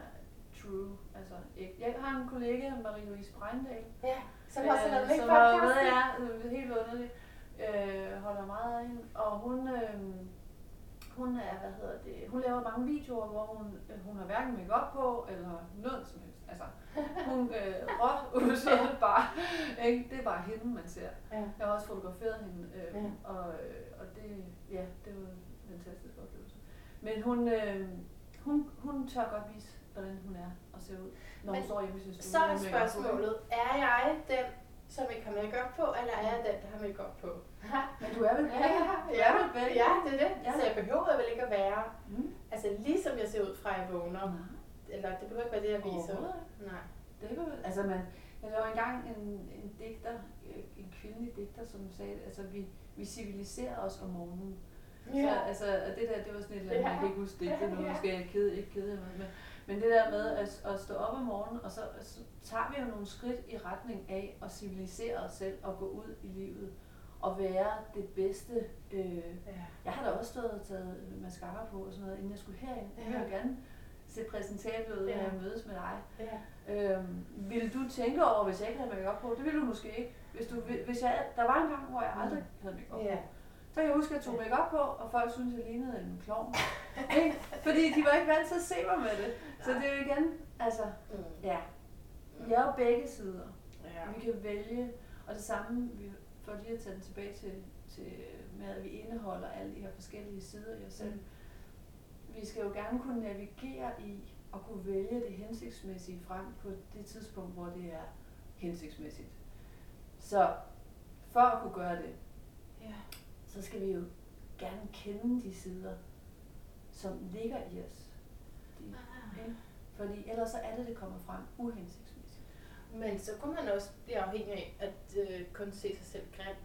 true. Altså, jeg, jeg har en kollega, Marie-Louise Breindal, Ja, som også har været med i som har været ja, er helt underligt. Øh, holder meget af hende. Og hun, øh, hun er, hvad hedder det, hun laver mange videoer, hvor hun, øh, hun har hverken make på, eller noget som helst. Altså, hun øh, råt udsætter bare. Ikke? Det er bare hende, man ser. Ja. Jeg har også fotograferet hende, øh, Ja. og, øh, og det, ja, det var en fantastisk oplevelse. Men hun, øh, hun, hun tør godt vise, hvordan hun er og ser ud, når hun Men står hjemme i sin stue. Så er spørgsmålet, er jeg den, som ikke har makeup på, eller er jeg den, der har makeup på? Men du er vel Ja, ja, ja, det er det. Ja. Så jeg behøver vel ikke at være, Mm. altså ligesom jeg ser ud fra, jeg vågner. Eller det behøver ikke være det, jeg viser. Nej. Det vel, altså man, ja, der var engang en, en digter, øh, en kvindelig digter, som sagde, altså vi, vi civiliserer os om morgenen. Ja. Så, altså, og det der, det var sådan et eller andet, Ja. jeg kan ikke huske nu, Ja. nu skal jeg kede, ikke kede mig, men, men det der med at, at stå op om morgenen, og så, så tager vi jo nogle skridt i retning af at civilisere os selv og gå ud i livet og være det bedste. Øh, Ja. jeg har da også stået og taget mascara på og sådan noget, inden jeg skulle herind. Jeg vil Ja. gerne se præsentabel ud, når Ja. jeg mødes med dig. Ja. Øhm, ville du tænke over, hvis jeg ikke havde makeup på? Det ville du måske ikke. Hvis, du, hvis jeg, der var en gang, hvor jeg aldrig havde makeup Ja. Så kan jeg huske, at jeg tog makeup på, og folk syntes, jeg lignede en klovn. Fordi de var ikke vant til at se mig med det. Så det er jo igen, altså, Mm. ja. Jeg er jo begge sider. Ja. Vi kan vælge, og det samme, vi, for lige at tage den tilbage til, til med, at vi indeholder alle de her forskellige sider i os selv. Mm. Vi skal jo gerne kunne navigere i og kunne vælge det hensigtsmæssige frem på det tidspunkt, hvor det er hensigtsmæssigt. Så for at kunne gøre det, Ja. Så skal vi jo gerne kende de sider, som ligger i os. De, ikke? Fordi ellers så er det, det kommer frem uhensigtsmæssigt. Men så kunne man også blive afhængig af at øh, kun se sig selv grim.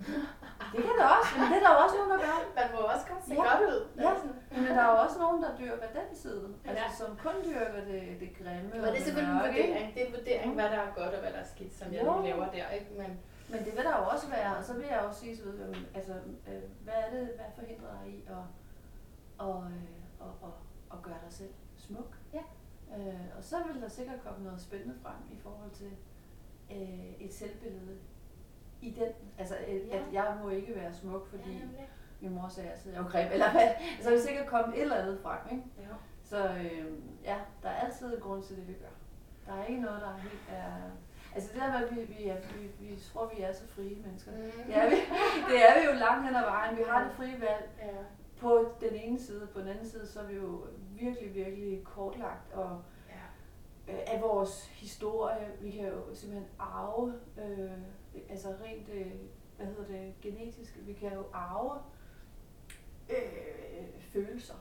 Det kan der også, men det er der jo også nogen, der gør. Man må også godt se Ja. godt ud. Ja, Altså. men der er jo også nogen, der dyrker den side, altså Ja. som kun dyrker det, det grimme Men og det er selvfølgelig en vurdering. Det er en vurdering, hvad der er godt og hvad der er skidt, som jeg Jo. lige laver der. Ikke? Men, Men det vil der jo også være, og så vil jeg også sige, så ved altså, øh, hvad er det, hvad forhindrer dig i at, og, øh, og, og, og gøre dig selv smuk? Ja. Øh, og så vil der sikkert komme noget spændende frem i forhold til øh, et selvbillede i den. Altså, øh, Ja. at jeg må ikke være smuk, fordi Ja, min mor sagde altid, at jeg var grim. Eller hvad? Så vil sikkert komme et eller andet frem, ikke? Ja. Så øh, ja, der er altid en grund til det, vi gør. Der er ikke noget, der er helt er... Altså det der med, at vi, vi, er, vi, vi tror, vi er så frie mennesker. Mm. Det er, vi, det er vi jo langt hen ad vejen. Vi har det frie valg Ja. på den ene side. På den anden side, så er vi jo virkelig, virkelig kortlagt og Ja. øh, af vores historie. Vi kan jo simpelthen arve, øh, altså rent, øh, hvad hedder det, genetisk, vi kan jo arve øh, følelser.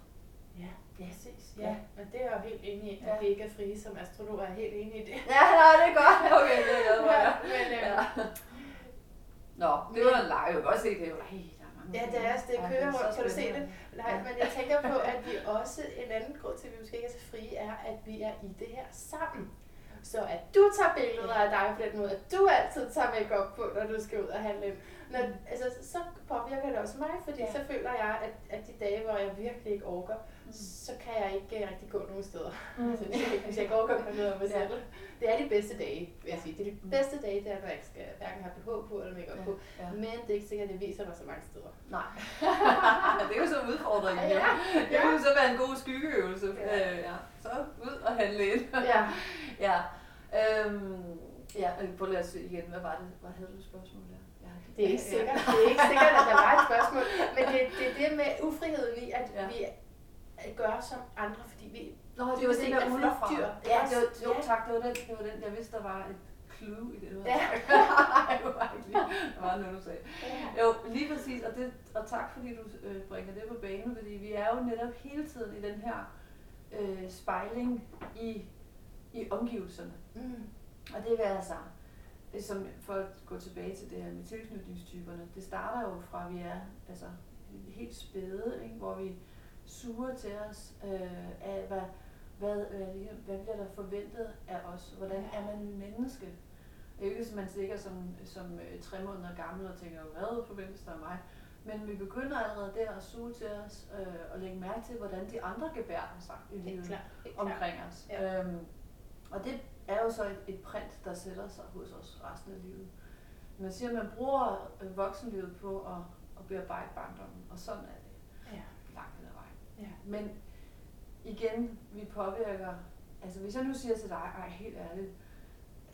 Ja, Ja. Præcis. Ja. Ja, men det er jeg jo helt enig i, at Ja. vi ikke er frie som astrologer. Jeg er helt enig i det. Ja, nej, det er godt. Okay, det er for. Ja, men, øh, Ja. Nå, det var en leg. Jeg kan godt se, det jo, ej, der er mange Ja, det er, det Ej, kører rundt. Kan du se det? Nej, Ja. men jeg tænker på, at vi også, en anden grund til, at vi måske ikke er så frie, er, at vi er i det her sammen. Så at du tager billeder af dig på den måde, at du altid tager makeup på, når du skal ud og handle ind. Når, altså, så påvirker det også mig, fordi Ja. så føler jeg, at, at de dage, hvor jeg virkelig ikke orker, Mm. Så kan jeg ikke øh, rigtig gå nogen steder. Mm. Altså, hvis, jeg, hvis jeg komme ud af mig Ja. selv. Det er de bedste dage, vil jeg sige. Det er de Mm. bedste dage, der når jeg ikke skal hverken have BH på eller makeup Ja, på. ja. Men det er ikke sikkert, at det viser mig så mange steder. Nej. det er jo så udfordringen. Ja, Ja. Det jo så være en god skyggeøvelse. Ja. Øh, ja. Så ud og handle ind. Ja. ja. Øhm, ja, prøv lige at se igen. Hvad var det? Hvad havde du et spørgsmål der? Det er ikke sikkert, det er ikke sikkert at der var et spørgsmål, men det, det er det med ufriheden i, at Ja. ja. Vi gør som andre, fordi vi... Nå, det var dybest det der er udefra. flugtdyr. Ja, det var, jo, Ja. tak, det var, den, det var den, jeg vidste, der var et clue i det, havde Ja. det var ikke lige, det var noget, du sagde. Jo, lige præcis, og, det, og tak fordi du øh, bringer det på banen, fordi vi er jo netop hele tiden i den her øh, spejling i, i omgivelserne. Mm. Og det vil altså, det som for at gå tilbage til det her med tilknytningstyperne, det starter jo fra, at vi er altså, helt spæde, ikke? hvor vi suger til os øh, af, hvad, hvad, hvad, hvad bliver der forventet af os? Hvordan er man en menneske? Det er jo ikke, som man ligger som, som øh, tre måneder gammel og tænker, hvad forventes der af mig? Men vi begynder allerede der at suge til os øh, og lægge mærke til, hvordan de andre gebærer sig i livet klart. omkring os. Ja. Øhm, og det er jo så et, et print, der sætter sig hos os resten af livet. Man siger, at man bruger øh, voksenlivet på at, at bearbejde barndommen, og sådan er det Ja. langt hen ad vejen. Ja. Men igen, vi påvirker, altså hvis jeg nu siger til dig, ej helt ærligt,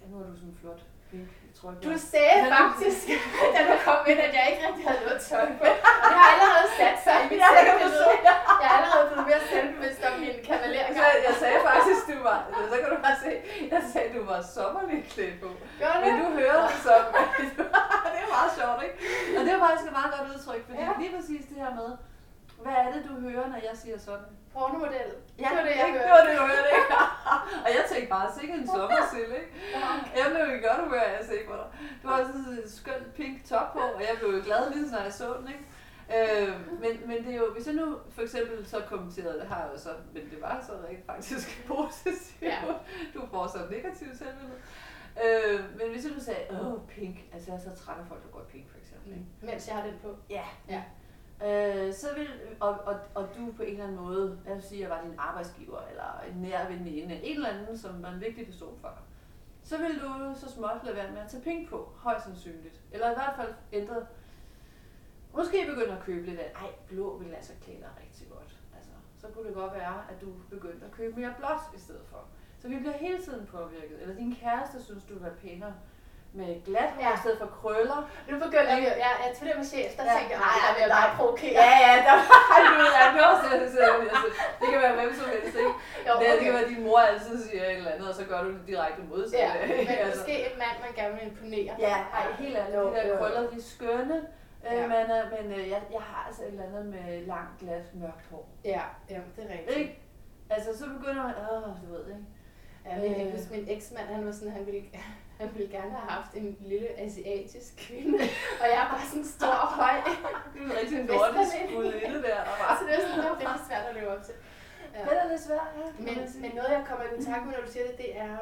nu er du sådan flot, pink, jeg tror ikke, Du sagde Men- faktisk, da du kom ind, at jeg ikke rigtig havde noget tøj på. Det har allerede sat sig i mit selvbillede. Jeg er allerede blevet mere selvbevidst om min kavalering. Så jeg sagde faktisk, du var, så kan du bare se, jeg sagde, du var sommerlig klædt på. Men du hører det som, det er meget sjovt, ikke? Og det er faktisk et meget godt udtryk, fordi Ja. lige præcis det her med, hvad er det, du hører, når jeg siger sådan? Pornomodel. Ja, det var det, jeg ikke? hørte. det var det, du hørte, ikke? og jeg tænkte bare, sikkert en sommersild, ikke? Jeg blev jo godt humør, af at se på dig. Du har sådan et skønt pink top på, og jeg blev jo glad lige så snart jeg så den, ikke? Øh, men, men det er jo, hvis jeg nu for eksempel så kommenterede, det har jeg jo så, men det var så rent faktisk positivt. Ja. Du får så negativt selvbillede. Øh, men hvis jeg nu sagde, åh, pink, altså jeg er så træt af folk, der går i pink for eksempel, ikke? Mens jeg har den på. Ja. Ja. Øh, så vil, og, og, og du på en eller anden måde, lad os sige, at jeg var din arbejdsgiver, eller en nær veninde, en eller anden, som var en vigtig person for dig, så vil du så småt lade være med at tage penge på, højst sandsynligt. Eller i hvert fald ændre, måske begynde at købe lidt af, ej, blå vil altså klæde dig rigtig godt. Altså, så kunne det godt være, at du begyndte at købe mere blåt i stedet for. Så vi bliver hele tiden påvirket. Eller din kæreste synes, du vil være pænere med glat hår Ja. i stedet for krøller. Nu begynder vi, ja, jeg til det med chef, der Ja. tænkte jeg, nej, der vil jeg bare provokere. Ja, ja, der var du ved, jeg også det, det, kan være hvem som helst, ikke? Jo, Det, det okay. kan være, at din mor altid siger et eller andet, og så gør du det direkte modsatte. Ja, men ikke? Altså. måske en mand, man gerne vil imponere. Ja, ej, helt ærligt, de der krøller, de er skønne. Øh, Ja. men øh, men øh, jeg, jeg har altså et eller andet med langt, glat, mørkt hår. Ja, ja, det er rigtigt. Ikke? Altså, så begynder man, åh, du ved, ikke? Ja, men jeg Øh. husker, min eksmand, han var sådan, han ville, han ville gerne have haft en lille asiatisk kvinde, og jeg er bare sådan stor og høj. Det er rigtig nordisk gudinde der, der var. Så det er sådan, det er svært at leve op til. Ja. Det er lidt svært, ja. Men, men noget, jeg kommer i kontakt med, når du siger det, det er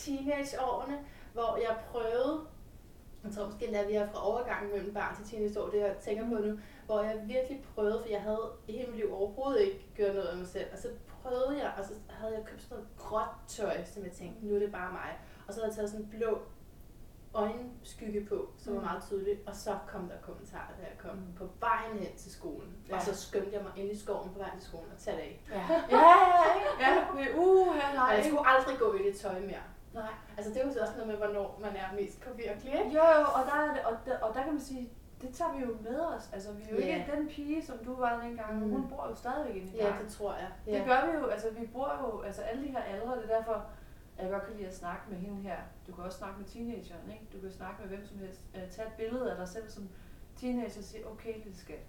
teenageårene, hvor jeg prøvede, jeg tror måske endda, vi er fra overgangen mellem barn til teenageår, det jeg tænker på nu, hvor jeg virkelig prøvede, for jeg havde i hele mit liv overhovedet ikke gjort noget af mig selv, og så prøvede jeg, og så havde jeg købt sådan noget gråt tøj, som jeg tænkte, nu er det bare mig. Og så havde jeg taget sådan en blå øjenskygge på, som var Mm. meget tydelig, og så kom der kommentarer, da jeg kom Mm. på vejen hen til skolen. Ja. Og så skyndte jeg mig ind i skoven på vejen til skolen og tage det af. Ja, ja, ja, ja, uh, her, Og nej. jeg skulle aldrig gå i det tøj mere. Nej. Altså det er jo så også noget med, hvornår man er mest påvirkelig, ikke? Jo, jo, og der, er det, og, der, og der kan man sige, det tager vi jo med os. Altså, vi er jo Ja. ikke den pige, som du var dengang. Mm. Hun bor jo stadigvæk inde i Ja, det tror jeg. Det gør vi jo, altså vi bruger jo, altså alle de her aldre, det er derfor, jeg godt kan lide at snakke med hende her. Du kan også snakke med teenageren, ikke? Du kan snakke med hvem som helst. Uh, tag et billede af dig selv som teenager og sige, okay lille skat.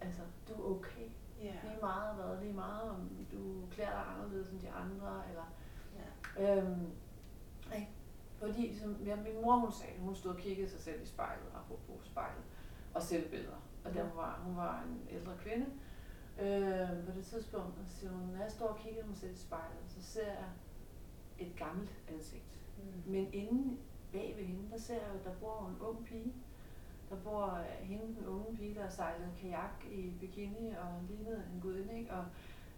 Altså, du er okay. Ja. Lige meget hvad, lige meget om du klæder dig anderledes end de andre, eller... ja. Øhm, ikke? Fordi, som ja, min mor hun sagde, hun stod og kiggede sig selv i spejlet, apropos spejlet, og selvbilleder. Og der var, hun var en ældre kvinde. Øh, på det tidspunkt, og så siger hun, når jeg står og kigger mig selv i spejlet, så ser jeg et gammelt ansigt. Mm. Men inde bag ved hende, der ser jeg jo, der bor en ung pige. Der bor øh, hende, den unge pige, der sejlede kajak i bikini og lignede en gudinde, ikke? Og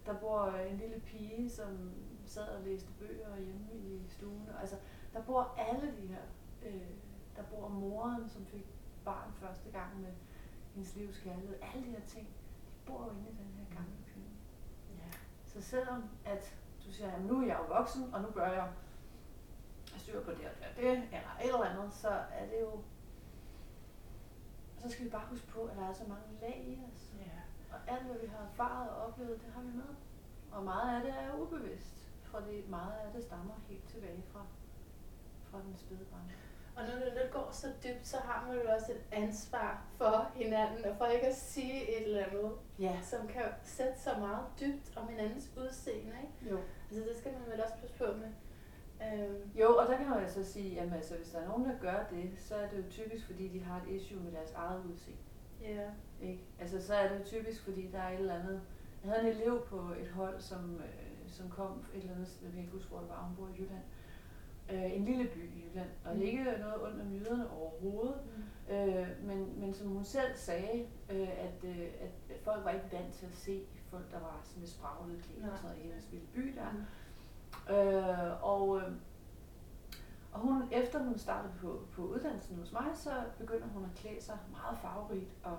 der bor øh, en lille pige, som sad og læste bøger hjemme i stuen. Altså, der bor alle de her. Øh, der bor moren, som fik barn første gang med hendes livs kærlighed. Alle de her ting, de bor jo inde i den her gamle kvinde. Ja. Så selvom at du siger, at nu er jeg jo voksen, og nu bør jeg styr på det og det det, eller et eller andet, så er det jo... Så skal vi bare huske på, at der er så mange lag i os. Ja. Og alt, hvad vi har erfaret og oplevet, det har vi med. Og meget af det er ubevidst, fordi meget af det stammer helt tilbage fra, fra den spæde barn. Og når det lidt går så dybt, så har man jo også et ansvar for hinanden, og for ikke at sige et eller andet, Ja. som kan sætte så meget dybt om hinandens udseende, ikke? Jo. Altså det skal man vel også passe på med. Øhm, Jo, og der kan man altså sige, jamen altså, hvis der er nogen, der gør det, så er det jo typisk, fordi de har et issue med deres eget udseende. ja. Ikke? Altså, så er det jo typisk, fordi der er et eller andet... Jeg havde en elev på et hold, som, øh, som kom et eller andet sted, jeg kan ikke huske, hvor det var, hun bor i Jylland. Øh, en lille by i Jylland, og Mm. ikke noget ondt om jyderne overhovedet. Mm. Øh, men, men som hun selv sagde, øh, at, øh, at at folk var ikke vant til at se folk, der var sådan lidt spraglede klæder og i hendes lille by der. Øh, og, øh, og hun, efter hun startede på, på uddannelsen hos mig, så begynder hun at klæde sig meget farverigt og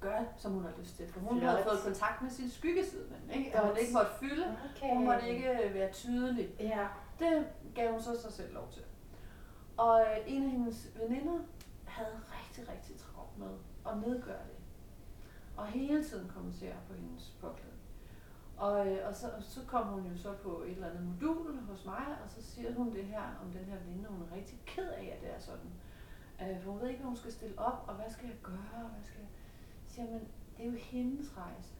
gøre, som hun har lyst til. For hun Flot. havde fået kontakt med sin skyggeside, men ikke? At hun ikke måtte fylde. Okay. Hun måtte ikke øh, være tydelig. Ja. Det gav hun så sig selv lov til. Og øh, en af hendes veninder havde rigtig, rigtig travlt med at nedgøre det. Og hele tiden kommentere på hendes påklædning. Og, øh, og, så, og så kom hun jo så på et eller andet modul hos mig, og så siger hun det her om den her veninde, hun er rigtig ked af, at det er sådan. Øh, for hun ved ikke, hvad hun skal stille op, og hvad skal jeg gøre, og hvad skal jeg... Siger, men det er jo hendes rejse.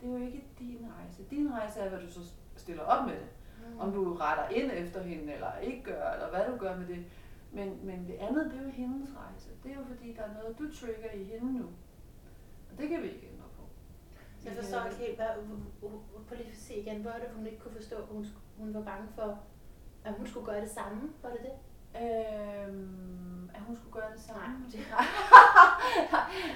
Det er jo ikke din rejse. Din rejse er, hvad du så stiller op med det. Mm. Om du retter ind efter hende, eller ikke gør, eller hvad du gør med det. Men, men det andet, det er jo hendes rejse. Det er jo fordi, der er noget, du trigger i hende nu. Og det kan vi ikke ændre på. Jeg forstår ikke helt, hvad, hvor- hvor- hvor- på lige for at se igen, hvor det, hun ikke kunne forstå, hun, hun var bange for, at hun skulle gøre det samme? Var det det? Øhm, at hun skulle gøre det samme. Nej, det-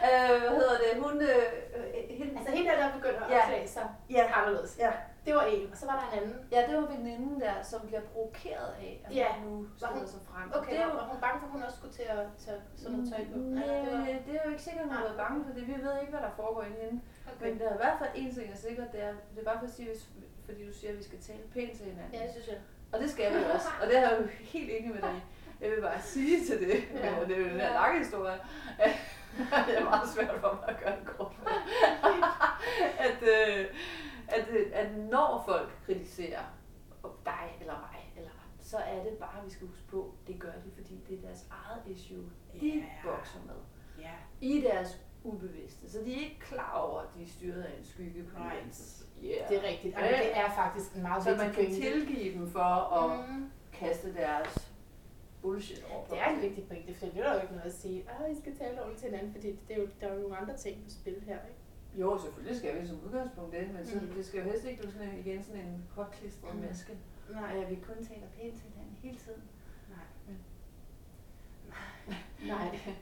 øh, hvad hedder det? Hun... Øh, øh, hende, Altså hende der, der begynder at Ja. klæde sig Ja. anderledes. Ja. Det var en, og så var der en anden. ja, det var veninden der, som bliver provokeret af, at Ja. hun nu Var stiller sig frem. Okay, det jo, var hun bange for, at hun også skulle til at tage sådan noget tøj på? Nej, Eller det var... det er jo ikke sikkert, at hun har været bange for det. Vi ved ikke, hvad der foregår inde hende. Okay. Men der er i hvert fald en ting, er sikker, det er, det er bare for at sige, hvis, fordi du siger, at vi skal tale pænt til hinanden. Ja, det synes jeg. Og det skal vi også. Og det er jeg jo helt enig med dig. Jeg vil bare sige til det, Ja. ja. det er jo den her Ja. lange historie, at det er meget svært for mig at gøre det kort. at, øh, at, øh, at når folk kritiserer dig eller mig, eller så er det bare, at vi skal huske på, det gør de, fordi det er deres eget issue, de Ja. bokser med Ja. i deres ubevidste. Så de er ikke klar over, at de er styret af en skygge på Right. Yeah. Det er rigtigt. Ej, Ja. det er faktisk en meget Så man kan pointe. tilgive dem for at Mm. kaste deres bullshit over på Det er en vigtig pointe, for det er jo ikke noget at sige, at I skal tale ordentligt til hinanden, fordi det er jo, der er jo nogle andre ting på spil her, ikke? Jo, selvfølgelig skal vi som udgangspunkt det, men så, Mm. det skal jo helst ikke blive sådan en, igen sådan en påklistret Mm. maske. Nej. Og vi kun taler pænt til hinanden hele tiden. Nej. Men- Nej.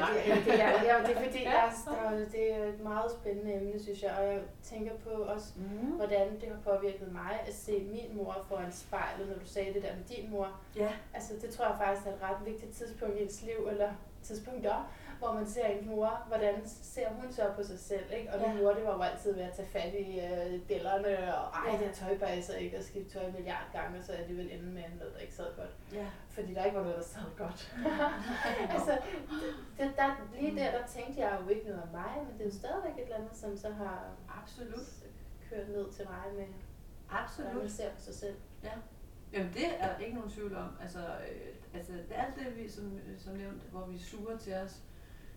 Ja, det, det, er, ja, det er fordi, jeg, der, det er et meget spændende emne, synes jeg, og jeg tænker på også, Mm. hvordan det har påvirket mig at se min mor foran spejlet, når du sagde det der med din mor. Ja. Altså, det tror jeg faktisk er et ret vigtigt tidspunkt i ens liv, eller tidspunkter, hvor man ser ens mor, hvordan ser hun så på sig selv, ikke? Og min Ja. mor, det var jo altid ved at tage fat i øh, dellerne, og ej, Ja. det her tøj ikke, og skifte tøj en milliard gange, og så er det vel ende med noget, der ikke sad godt. Ja. Fordi der ikke var noget, der sad godt. altså, det, det, der, lige der, der tænkte jeg jo ikke noget om mig, men det er jo stadigvæk et eller andet, som så har Absolut. kørt ned til mig med, hvordan man Absolut. ser på sig selv. Jamen det er der ikke nogen tvivl om. Altså, øh, altså det er alt det, vi, som, som nævnt, hvor vi suger til os,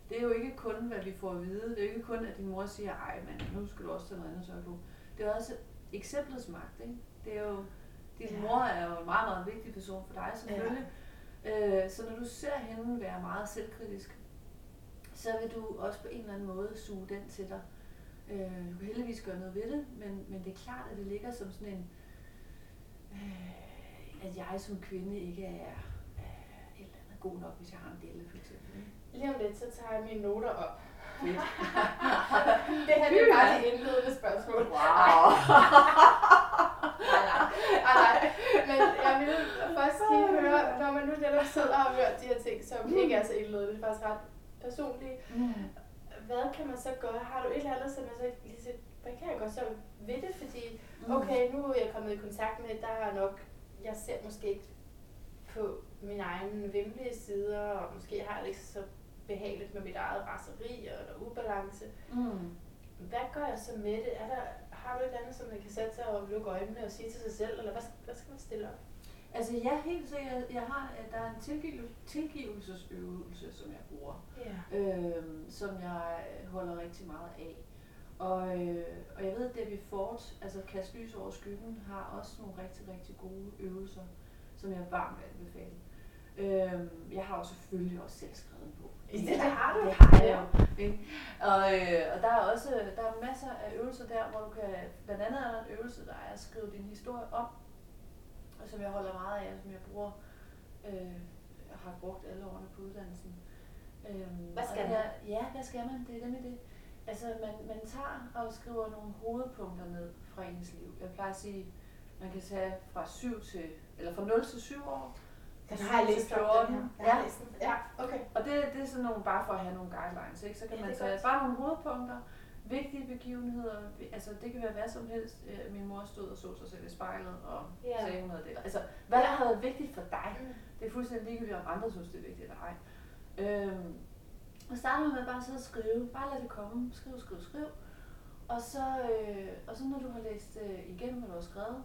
det er jo ikke kun, hvad vi får at vide. Det er jo ikke kun, at din mor siger, ej, men nu skal du også tage noget andet på. Det er også eksemplets magt, ikke? Det er jo, din Ja. mor er jo en meget, meget vigtig person for dig, selvfølgelig. Ja. Øh, så når du ser hende være meget selvkritisk, så vil du også på en eller anden måde suge den til dig. Øh, du kan heldigvis gøre noget ved det, men, men det er klart, at det ligger som sådan en, øh, at jeg som kvinde ikke er øh, et eller andet god nok, hvis jeg har en delle, for eksempel. ikke? Lige om lidt, så tager jeg mine noter op. Det her det er bare det indledende spørgsmål. Wow. Nej, nej, nej, nej. Men jeg vil først lige høre, når man nu netop sidder og har hørt de her ting, som ikke er så indledende, det er faktisk ret personlige. Mm. Hvad kan man så gøre? Har du et eller andet, som man så lige siger, hvad kan jeg gøre så ved det? Fordi, Mm. okay, nu er jeg kommet i kontakt med, der er nok, jeg ser måske ikke på mine egne vimlige sider, og måske har jeg ikke så behageligt med mit eget raseri eller ubalance. Mm. Hvad gør jeg så med det? Er der, har du et eller andet, som man kan sætte sig og lukke øjnene og sige til sig selv, eller hvad, hvad skal man stille op? Altså, jeg er helt sikkert, jeg har, at der er en tilgive, tilgivelsesøvelse, som jeg bruger. Ja. øh, som jeg holder rigtig meget af. Og, øh, og jeg ved, at Debbie Ford, altså Kast lys over skyggen, har også nogle rigtig, rigtig gode øvelser, som jeg varmt vil anbefale. Øh, jeg har jo selvfølgelig også selv skrevet en bog. Det, det har du. Det har jeg jo. Og, øh, og der er også der er masser af øvelser der, hvor du kan, blandt andet er der en øvelse, der er at skrive din historie op, og som jeg holder meget af, og som jeg bruger, øh, jeg har brugt alle årene på uddannelsen. Øhm, Hvad skal man? Ja, hvad skal man? Det er nemlig det. Altså, man, man tager og skriver nogle hovedpunkter ned fra ens liv. Jeg plejer at sige, man kan tage fra 7 til, eller fra 0 til 7 år. Den har jeg 7 til læst op, den her. Jeg Ja. har læst den. Ja, okay. Og det, det er sådan nogle, bare for at have nogle guidelines, ikke? Så kan Ja, man tage bare nogle hovedpunkter, vigtige begivenheder, altså det kan være hvad som helst. Øh, Min mor stod og så sig selv i spejlet og Ja. sagde, hun havde det. Altså, hvad der har været vigtigt for dig, Mm. det er fuldstændig ligegyldigt, om andre synes, det er vigtigt eller ej. Øhm, og starter man med bare at sidde og skrive. Bare lad det komme. Skriv, skriv, skriv. Og så, øh, og så når du har læst øh, igennem, hvad du har skrevet,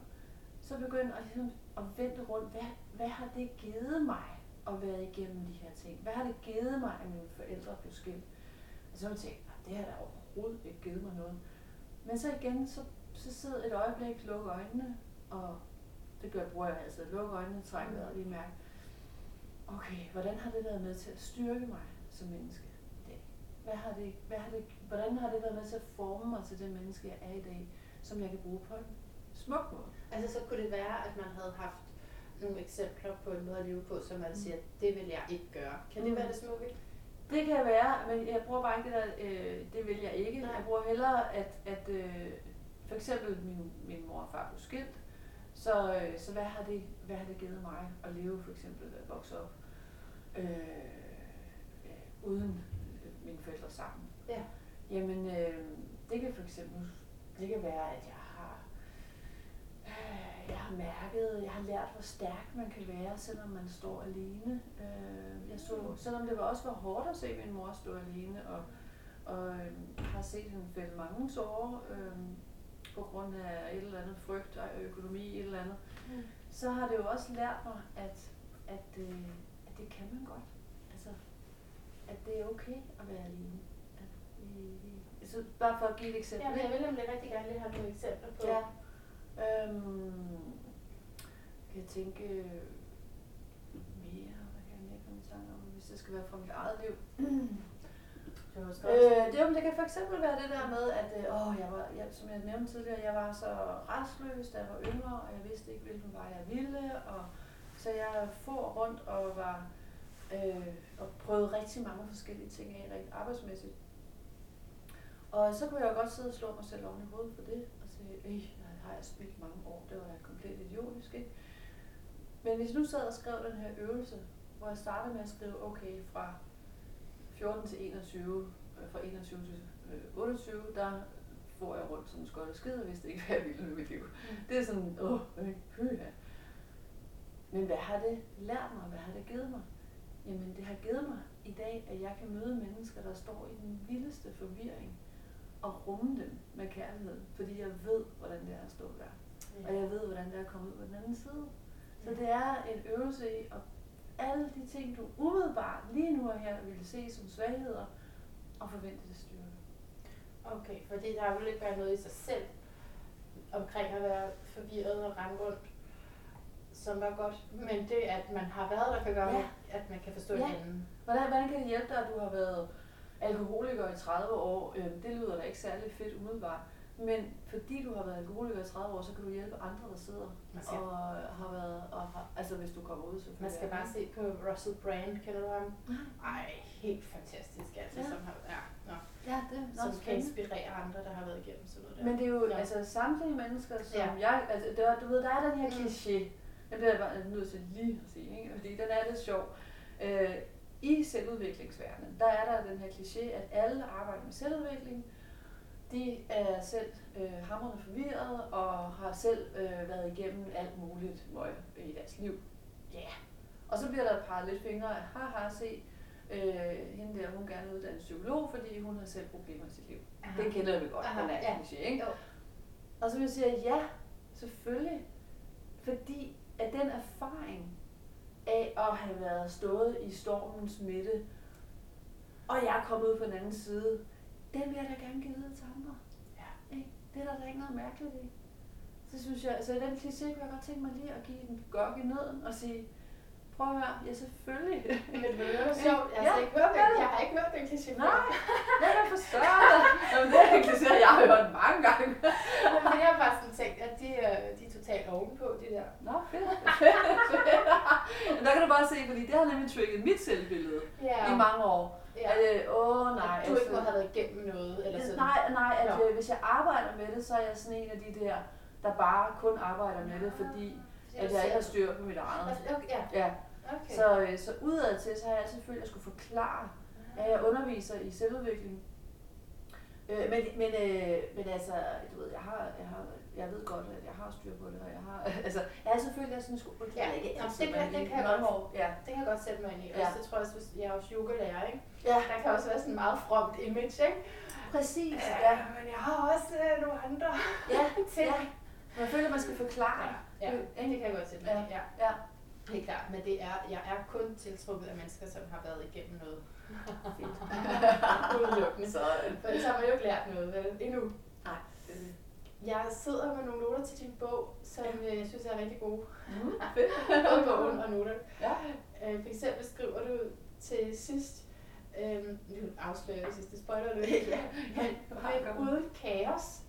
så begynd at, ligesom, at vente rundt. Hvad, hvad har det givet mig at være igennem de her ting? Hvad har det givet mig, at mine forældre blev skilt? Og så har man tænkt, "Nej, det har da overhovedet ikke givet mig noget. Men så igen, så, så sidder et øjeblik, luk øjnene, og det gør, bruger jeg altså. Luk øjnene, træk vejret og lige mærke, okay, hvordan har det været med til at styrke mig som menneske i dag? Hvad har det, hvad har det, hvordan har det været med til at forme mig til det menneske, jeg er i dag, som jeg kan bruge på en smuk måde? Altså, så kunne det være, at man havde haft nogle eksempler på en måde at leve på, som man Mm. siger, det vil jeg ikke gøre. Kan det Mm. være det smukke? Det kan være, men jeg bruger bare ikke det der, øh, det vil jeg ikke. Nej. Jeg bruger hellere, at, at øh, for eksempel min, min mor og far blev skilt, så, øh, så hvad, har det, hvad har det givet mig at leve, for eksempel at vokse op øh, øh, uden øh, mine forældre sammen? Ja. Jamen, øh, det kan for eksempel, det kan være, at jeg øh, jeg har mærket, jeg har lært, hvor stærk man kan være, selvom man står alene. Øh, jeg så, selvom det var også var hårdt at se min mor stå alene, og, og øh, har set hende fælde mange tårer øh, på grund af et eller andet frygt og økonomi, et eller andet, Mm. så har det jo også lært mig, at, at, øh, at det kan man godt. Altså, at det er okay at være alene. At vi, vi, så bare for at give et eksempel. Ja, men jeg vil nemlig rigtig gerne lige have nogle eksempler på. Ja. Øhm, kan jeg tænke øh, mere, hvad kan jeg mere komme i tanke om, hvis det skal være fra mit eget liv? Det også. Øh, det, men det kan for eksempel være det der med, at øh, åh, jeg var, jeg, som jeg nævnte tidligere, jeg var så restløs, da jeg var yngre, og jeg vidste ikke, hvilken vej jeg ville, og så jeg for rundt og var Øh, og prøvet rigtig mange forskellige ting af rent arbejdsmæssigt. Og så kunne jeg godt sidde og slå mig selv oven i hovedet for det, og sige, øh, har jeg spildt mange år, det var da komplet idiotisk, ikke? Men hvis nu sad og skrev den her øvelse, hvor jeg startede med at skrive, okay, fra 14 til 21, øh, fra 21 til 28, øh, der får jeg rundt som en skål skid, og vidste ikke, hvad jeg ville med mit liv. Mm. Det er sådan, åh, øh, Men hvad har det lært mig? Hvad har det givet mig? Jamen, det har givet mig i dag, at jeg kan møde mennesker, der står i den vildeste forvirring, og rumme dem med kærlighed, fordi jeg ved, hvordan det er at stå der. Ja. Og jeg ved, hvordan det er at komme ud på den anden side. Så det er en øvelse i at alle de ting, du umiddelbart lige nu og her vil se som svagheder, og forvente det styrke. Okay, fordi der vil ikke være noget i sig selv omkring at være forvirret og rende rundt, som var godt. Men det, at man har været der, kan gøre, ja. at man kan forstå ja. hinanden. Hvordan, hvordan kan det hjælpe dig, at du har været alkoholiker i 30 år? Øhm, det lyder da ikke særlig fedt umiddelbart. Men fordi du har været alkoholiker i 30 år, så kan du hjælpe andre, der sidder og har været, og har, altså hvis du kommer ud, så Man skal bare se på Russell Brand, kender du ham? Ej, helt fantastisk, altså, ja. som har, ja, no. ja det er som kan inspirere andre, der har været igennem sådan noget der. Men det er jo ja. altså samtlige mennesker, som ja. jeg, altså det var, du ved, der er den her mm. kliché, den bliver jeg bare nødt til lige at sige, ikke? fordi den er lidt sjov. Øh, I selvudviklingsverdenen, der er der den her kliché, at alle arbejder med selvudvikling, de er selv øh, hamrende forvirret og har selv øh, været igennem alt muligt møg i deres liv. Ja. Yeah. Og så bliver der peget lidt fingre af, haha, se, øh, hende der, hun gerne vil uddanne psykolog, fordi hun har selv problemer i sit liv. Aha. Det kender vi godt, Aha. den er ja. kliché, ikke? Jo. Og så vil jeg sige, ja, selvfølgelig. Fordi at den erfaring af at have været stået i stormens midte, og jeg er kommet ud på den anden side, den vil jeg da gerne give videre til andre. Ja. Ikke? Det er der da ikke noget mærkeligt i. Så synes jeg, i den kliché kunne jeg godt tænke mig lige at give en gok i nøden og sige, prøv at høre, ja selvfølgelig. Men det er sjovt, jeg, har ja, ikke hørt den, jeg har ikke hørt den kliché. Nej, det er for større. Jamen, det er en kliché, jeg har hørt mange gange. Men jeg har bare sådan tænkt, at de, øh, de er totalt ovenpå, de der. Nå, fedt. der kan du bare se, fordi det har nemlig trigget mit selvbillede ja. i mange år. Ja. At, øh, åh nej. At du ikke må have været igennem noget, eller sådan. Nej, nej, at øh, hvis jeg arbejder med det, så er jeg sådan en af de der, der bare kun arbejder med det, fordi at jeg ikke har styr på mit eget. Okay, ja. ja. Okay. Så, øh, så udad til, så har jeg altid følt, at jeg skulle forklare, at jeg underviser i selvudvikling. Øh, men, men, øh, men altså, du ved, jeg har, jeg har, jeg ved godt, at jeg har styr på det, og jeg har, altså, jeg har selvfølgelig sådan skulle, ja, ikke altid, det, kan, det, kan jeg godt, ja. det kan jeg godt sætte mig ind i. Ja. Også, det tror jeg også, hvis jeg er også yogalærer, ikke? Ja. Der kan også være sådan en meget fromt image, ikke? Præcis, ja. ja. Men jeg har også øh, nogle andre ja. ting. Ja. Man føler, man skal forklare. Ja, ja. det kan jeg godt sætte mig ja. i. Ja. ja. Helt klart, men det er, jeg er kun tiltrukket af mennesker, som har været igennem noget. Udelukkende. Så, for ellers har man jo ikke lært noget vel? endnu. Nej. Jeg sidder med nogle noter til din bog, som ja. jeg synes er rigtig gode. Mm. Både bogen og noter. Ja. Øh, for eksempel skriver du til sidst, øhm, nu afslører jeg sidste spoiler lidt. ja. Men uden kaos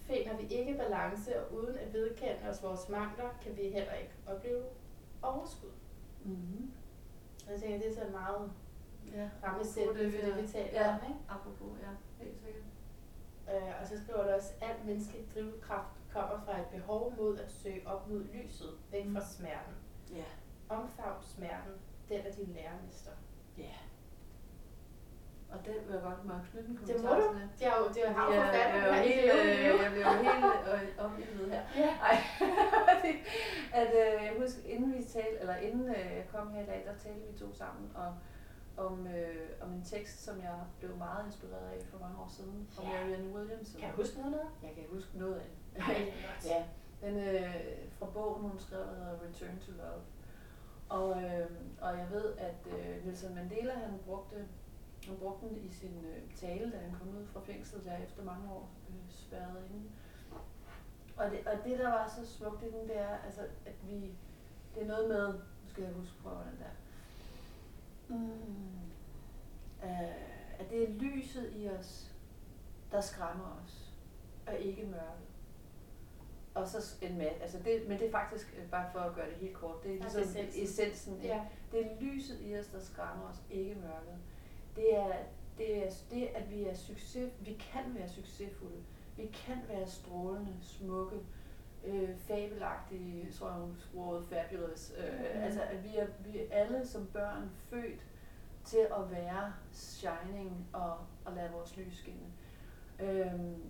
finder vi ikke balance, og uden at vedkende os vores mangler, kan vi heller ikke opleve overskud. Mm-hmm. Jeg tænker, det er så meget ja. rammesættende for det, vi taler ja. om. Ikke? Apropos, ja, helt sikkert. Øh, og så skriver du også, at al menneskelig drivkraft kommer fra et behov mod at søge op mod lyset, væk fra mm. smerten. Ja. Omfavn smerten, den er din lærermester. Ja. Og det vil jeg godt må knytte en kommentar. Det må du. Det er jo, det er jo ja, forfatteren her i det. Jeg bliver jo helt opgivet her. Ja. Ej. at, øh, jeg husker, inden vi talte, eller inden øh, jeg kom her i dag, der talte vi to sammen om, om, øh, om en tekst, som jeg blev meget inspireret af for mange år siden, fra ja. Marianne Williamson. Kan jeg huske noget af Jeg kan huske noget af det. ja. Den øh, fra bogen, hun skrev, der hedder Return to Love. Og, øh, og jeg ved, at øh, Nelson Mandela, han brugte han brugte den i sin øh, tale, da han kom ud fra fængslet der efter mange år øh, spærret inde. Og det, og det, der var så smukt i den, det er, altså, at vi, det er noget med, nu skal jeg huske på, den der, mm, øh, at det er lyset i os, der skræmmer os, og ikke mørket. og så en masse, altså det, men det er faktisk, øh, bare for at gøre det helt kort, det er Altså ligesom essensen. essensen. ikke? Ja. Det er lyset i os, der skræmmer os, ikke mørket. Det er det, er det at vi er succes, vi kan være succesfulde. Vi kan være strålende, smukke, øh, fabelagtige, tror jeg hun skruede fabulous. Øh, Mhm. Altså at vi er, vi er alle som børn født til at være shining og, og lade vores lys skinne. Øhm,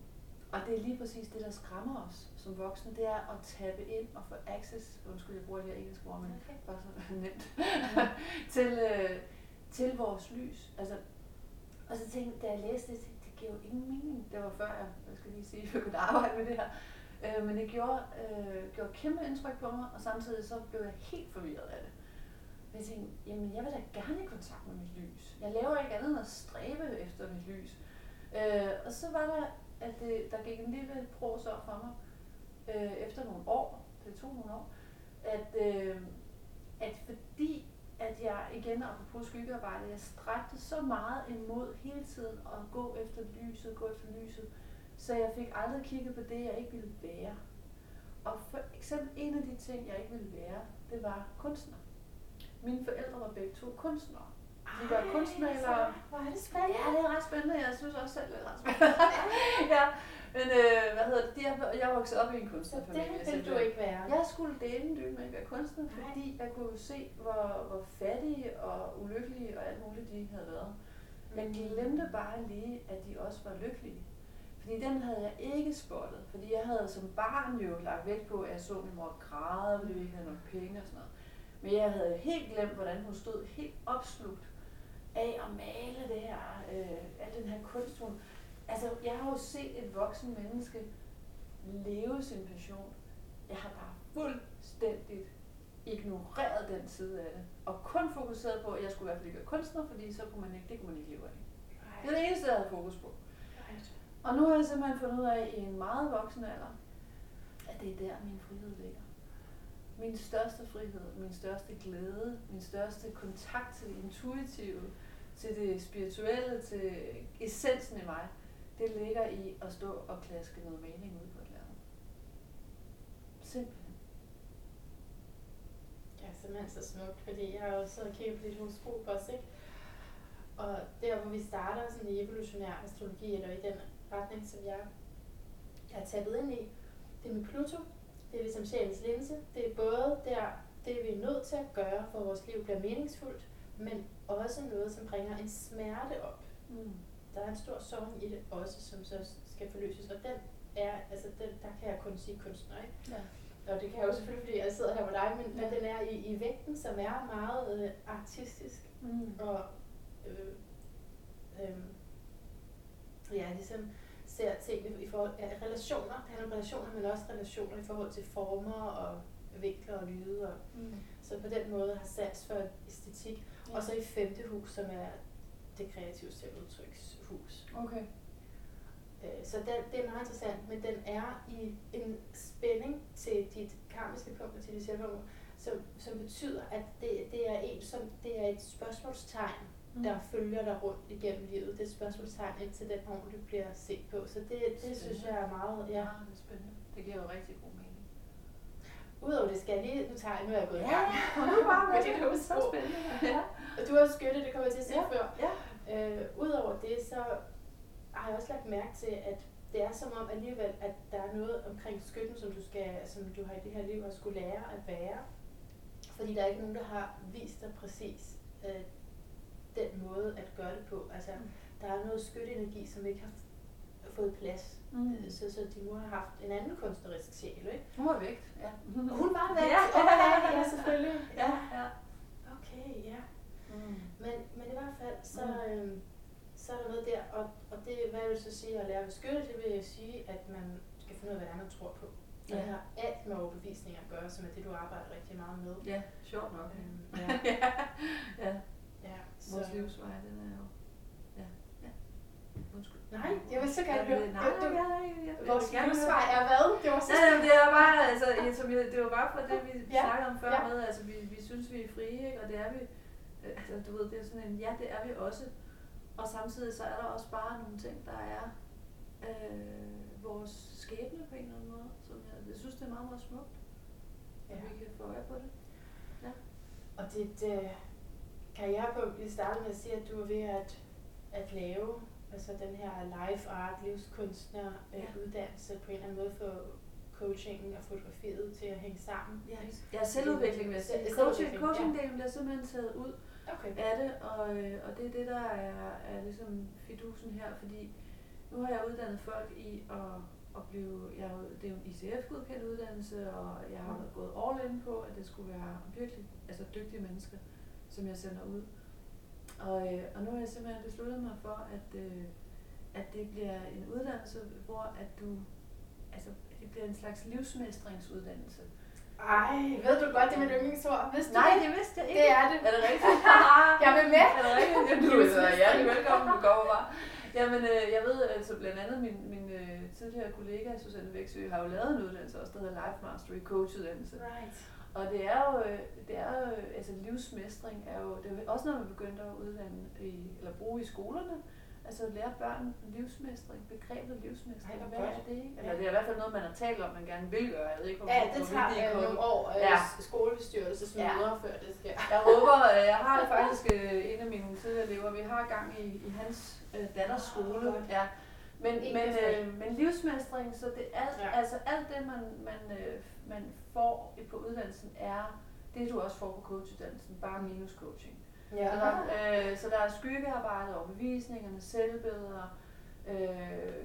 og det er lige præcis det, der skræmmer os som voksne, det er at tappe ind og få access, undskyld, jeg bruger det her engelske ord, men Okay. bare så nemt, til, øh, til vores lys. Altså, og så tænkte jeg, da jeg læste det, jeg, det giver jo ingen mening. Det var før jeg, jeg skal lige sige, at arbejde med det her. Øh, men det gjorde, øh, gjorde kæmpe indtryk på mig, og samtidig så blev jeg helt forvirret af det. Jeg tænkte, jamen jeg vil da gerne i kontakt med mit lys. Jeg laver ikke andet end at stræbe efter mit lys. Øh, og så var der, at det, der gik en lille pros op for mig, øh, efter nogle år, det tog nogle år, at, øh, at fordi at jeg igen, apropos skyggearbejde, jeg stræbte så meget imod hele tiden at gå efter lyset, gå efter lyset, så jeg fik aldrig kigget på det, jeg ikke ville være. Og for eksempel en af de ting, jeg ikke ville være, det var kunstner. Mine forældre var begge to kunstnere. De var kunstmalere. så- Hvor er det spændende. Ja, det er ret spændende. Jeg synes også selv, det er ret spændende. ja, men øh, hvad hedder det? De jeg er vokset op i en Så kunstnerfamilie. det vil du ikke være. Jeg skulle dele en dybe med at være kunstner, Nej. fordi jeg kunne se, hvor, hvor fattige og ulykkelige og alt muligt de havde været. Jeg Mm. glemte bare lige, at de også var lykkelige. Fordi den havde jeg ikke spottet. Fordi jeg havde som barn jo lagt vægt på, at jeg så min mor græde, fordi vi ikke havde nogen penge og sådan noget. Men jeg havde helt glemt, hvordan hun stod helt opslugt af at male det her, øh, al den her kunst. Hun, altså, jeg har jo set et voksen menneske leve sin passion. Jeg har bare fuldstændigt ignoreret den side af det. Og kun fokuseret på, at jeg skulle i hvert fald ikke være kunstner, fordi så kunne man ikke, det kunne man ikke leve af. Det er det eneste, jeg havde fokus på. Og nu har jeg simpelthen fundet ud af i en meget voksen alder, at det er der, min frihed ligger. Min største frihed, min største glæde, min største kontakt til det intuitive, til det spirituelle, til essensen i mig, det ligger i at stå og klaske noget mening ud på et lærred. Simpelthen. Ja, simpelthen så smukt, fordi jeg har også siddet og kigget på dit horoskop også, ikke? Og der, hvor vi starter sådan i evolutionær astrologi, eller i den retning, som jeg er tappet ind i, det er med Pluto. Det er ligesom sjælens linse. Det er både der, det vi er nødt til at gøre, for at vores liv bliver meningsfuldt, men også noget, som bringer en smerte op. Mm. Der er en stor sorg i det også, som så skal forløses, og den er, altså den, der kan jeg kun sige kunstner, ikke? Ja. Og det kan jeg jo selvfølgelig, fordi jeg sidder her med dig, men, ja. Men den er i, i vægten, som er meget øh, artistisk Mm. og øh, øh, ja, ligesom ser tingene i forhold ja, relationer. Det handler om relationer, men også relationer i forhold til former og vinkler og lyde. Og, Mm. så på den måde har sans for æstetik. Ja. Og så i femte hus, som er det kreative selvudtrykshus. Okay. Øh, Så den, det er meget interessant, men den er i en spænding til dit karmiske punkt og til dit selvpunkt, som, som betyder, at det, det er en, som det er et spørgsmålstegn. Der følger dig rundt igennem livet. Det er et spørgsmålstegn indtil den år, du bliver set på. Så det, det synes jeg er meget, Ja, ja. det er spændende. Det giver jo rigtig god mening. Udover det skal jeg lige, nu tager jeg, nu er jeg gået i Ja, gang. nu bare med dit det. Så horoskop. spændende. Ja. Og du har også skyttet, det kommer jeg til at sige Ja. før. Ja. Øh, Udover det, så har jeg også lagt mærke til, at det er som om alligevel, at der er noget omkring skytten, som du, skal, som du har i det her liv at skulle lære at være. Fordi der er ikke nogen, der har vist dig præcis øh, den måde at gøre det på. Altså, Mm. der er noget skytteenergi, som ikke har fået plads. Mm. Øh, Så, så de må have haft en anden kunstnerisk sjæl, ikke? Hun var vægt, ja. Hun var væk. Ja. Okay, ja, selvfølgelig. Ja, ja. Okay, ja. Mm. Men, men i hvert fald, så, Mm. øhm, så er der noget der, og, og det, hvad jeg vil så sige at lære beskytte, det vil jeg sige, at man skal finde ud af, hvad det er, man tror på. Ja. det har alt med overbevisning at gøre, som er det, du arbejder rigtig meget med. Ja, sjovt nok. Øhm, Ja. ja, ja. Ja. så. Vores livsvej, den er jo... Ja. ja. Undskyld. Nej, jeg vil så gerne høre. det- Nej, Du- du- ja. Vores Jeg livsvej er hvad? Det var så jamen, det er bare, altså, ja, som jeg, det var bare for det, vi Ja, snakkede om før ja. med, altså, vi, vi synes, vi er frie, ikke? og det er vi, altså, du ved, det er sådan en, ja, det er vi også, og samtidig så er der også bare nogle ting, der er, øh, vores skæbne på en eller anden måde. Som jeg, jeg synes, det er meget, meget smukt, ja. at vi kan få øje på det. Ja. Og dit øh, karrierepunkt, vi startede med at sige, at du er ved at, at lave altså den her life art, livskunstner øh, Ja. uddannelse på en eller anden måde for coachingen og fotografiet til at hænge sammen. Ja, ja selvudvikling vil jeg sige. Coaching, coaching-delen bliver simpelthen taget ud Okay. af det, og, øh, og det er det, der er, er ligesom fidusen her, fordi nu har jeg uddannet folk i at, at blive, jeg, det er jo en ICF-godkendt uddannelse, og jeg har Mm. gået all in på, at det skulle være virkelig altså dygtige mennesker, som jeg sender ud. Og, øh, og nu har jeg simpelthen besluttet mig for, at, øh, at det bliver en uddannelse, hvor at du, altså det bliver en slags livsmestringsuddannelse. Ej, ved du godt, det er mit yndlingsord. Vidste du Nej, det? det vidste jeg ikke. Det er det. Er det rigtigt? Jeg vil med. Er det rigtigt? Du er hjertelig velkommen, du kommer bare. Jamen, øh, jeg ved altså blandt andet min, min øh, tidligere kollega Susanne Væksø har jo lavet en uddannelse også, der hedder Life Mastery Coach uddannelse. Right. Og det er jo, øh, det er jo, altså livsmestring er jo, det er også noget, man begynder at uddanne i, eller bruge i skolerne. Altså at lære børn livsmestring, begrebet livsmestring. Ej, Hvad godt. er det, ikke? Ja. Eller det er i hvert fald noget, man har talt om, man gerne vil gøre. Jeg ved ikke, hvor, Ja, det tager øh, på- nogle år øh, Ja. skolebestyrelsesmøder, før det sker. Jeg håber, øh, jeg har faktisk øh, en af mine tidligere elever, vi har gang i, i hans øh, datters Ah, skole. Ja. Men, men, øh, men livsmestring, så det er Ja. ja. altså alt det, man, man, øh, man får på uddannelsen, er det, du også får på coachuddannelsen, bare minus coaching. Ja. Så, der, øh, så der er skyggearbejde, overbevisningerne, selvbilleder. Øh,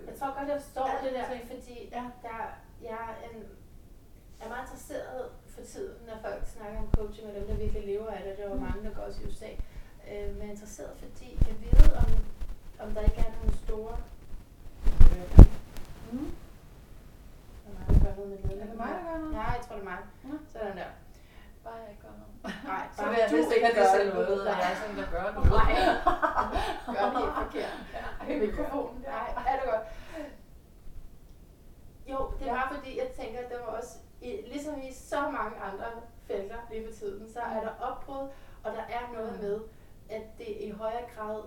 Jeg tror godt, jeg forstår Alt det der, ting. fordi Ja. der, jeg er, en, er meget interesseret for tiden, når folk snakker om coaching, og dem, der virkelig lever af det. Der er jo Mm. mange, der går også i USA. Øh, men jeg er interesseret, fordi jeg ved, om, om der ikke er nogle store mm. Er det. Mig, der gør noget? Ja, jeg tror, det er mig. Nå. Sådan der. Bare jeg ikke gør noget. Nej, Så vil jeg helst ikke have det selv med, at jeg er sådan, der gør noget. Nej. Gør det helt forkert. Ja, Mikrofonen. Nej, er det godt. Jo, det er Ja. fordi, jeg tænker, at der var også, i, ligesom i så mange andre felter lige for tiden, så er der opbrud, og der er noget med, at det i højere grad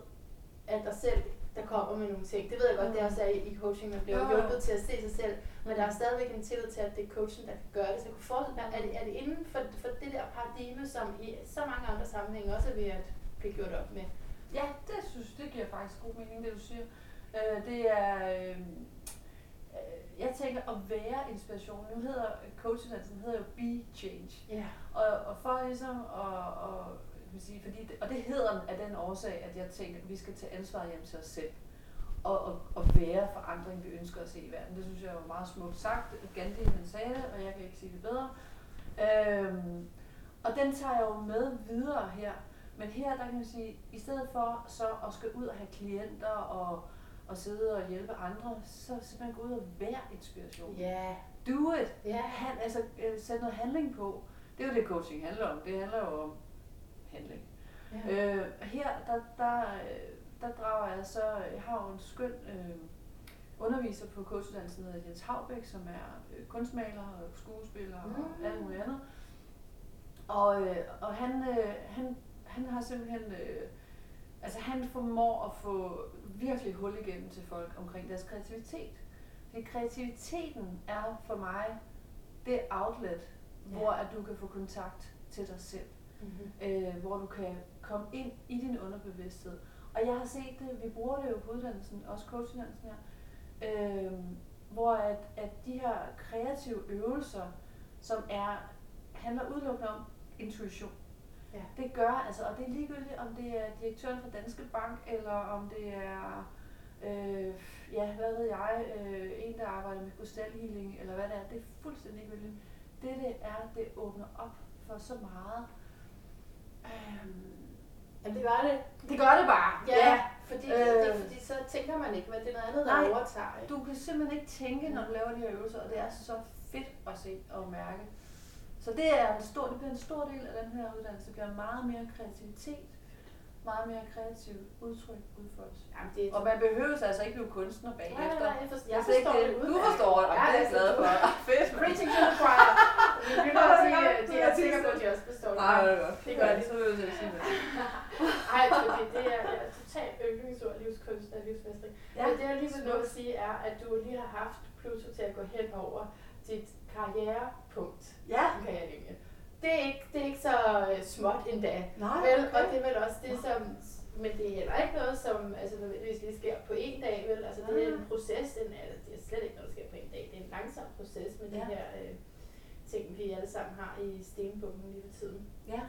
er dig selv, der kommer med nogle ting. Det ved jeg godt, det også er i i coaching, man bliver Jo, hjulpet til at se sig selv, men der er stadigvæk en tillid til, at det er coachen, der kan gøre det. Så jeg kunne forestille mig, er det, er det inden for, for det der paradigme, som i så mange andre sammenhænge også er ved at blive gjort op med? Ja, det synes det giver faktisk god mening, det du siger. Øh, det er, øh, øh, jeg tænker at være inspiration. Nu hedder coachuddannelsen hedder jo Be Change. Ja. Og, og for ligesom at, og, vil sige, fordi det, og det hedder den af den årsag, at jeg tænker, at vi skal tage ansvar hjem til os selv. Og, og, og være forandring, vi ønsker at se i verden. Det synes jeg var meget smukt sagt. Gandhi han sagde det, og jeg kan ikke sige det bedre. Øhm, og den tager jeg jo med videre her. Men her, der kan man sige, i stedet for så at skal ud og have klienter og, og sidde og hjælpe andre, så simpelthen gå ud og være inspiration. Ja. Do it! Ja. Han, altså, øh, sæt noget handling på. Det er jo det, coaching handler om. Det handler jo om handling. ja. Øh, her, der, der, der drager jeg så, jeg har jo en skøn øh, underviser på coachuddannelsen, der hedder Jens Havbæk, som er øh, kunstmaler og skuespiller og Mm. alt muligt andet. Og, øh, og han, øh, han, han har simpelthen, øh, altså han formår at få virkelig hul igennem til folk omkring deres kreativitet. Fordi kreativiteten er for mig det outlet, Ja. hvor at du kan få kontakt til dig selv Mm-hmm. øh, hvor du kan komme ind i din underbevidsthed. Og jeg har set det, vi bruger det jo på uddannelsen, også coachuddannelsen her, øh, hvor at, at de her kreative øvelser, som er, handler udelukkende om intuition. Ja. Det gør, altså, og det er ligegyldigt, om det er direktøren fra Danske Bank, eller om det er, øh, ja, hvad ved jeg, øh, en, der arbejder med krystalhealing, eller hvad det er, det er fuldstændig ligegyldigt. Det det er, det åbner op for så meget. Øhm, Jamen, det gør det. det gør det bare. Ja, fordi, øh, det, er fordi så tænker man ikke, hvad det er noget andet, der Nej. overtager. Ikke? Du kan simpelthen ikke tænke, når du laver de her øvelser, og det er så fedt at se og mærke. Så det er en stor, det bliver en stor del af den her uddannelse. Det bliver meget mere kreativitet, meget mere kreativ udtryk, udfoldelse. Jamen, det er Og man behøver altså ikke blive kunstner Nej, bagefter. nej, nej, jeg forstår, jeg forstår det, det du forstår det, og det er jeg glad for. Fedt. Preaching to the choir. Mine lyttere, de, de er sikre på, at de også forstår det. Nej, det er godt. Det gør de. Så vil jeg sige det. Ej, fordi det er, det er totalt yndlingsord, livskunst og livsmestring. Ja, Men det, jeg lige vil nå at sige, er, at du lige har haft Pluto til at gå hen over dit karrierepunkt, Ja. kan jeg linje. Det er ikke, det er ikke så øh, småt endda. Nej, Vel, okay. og det er vel også det, som, men det er heller ikke noget, som altså, nødvendigvis lige sker på en dag, vel? Altså, det er en Ah. proces, den er, det er slet ikke noget, der sker på en dag. Det er en langsom proces med de Ja. her øh, ting, vi alle sammen har i stenbunken lige for tiden. Ja.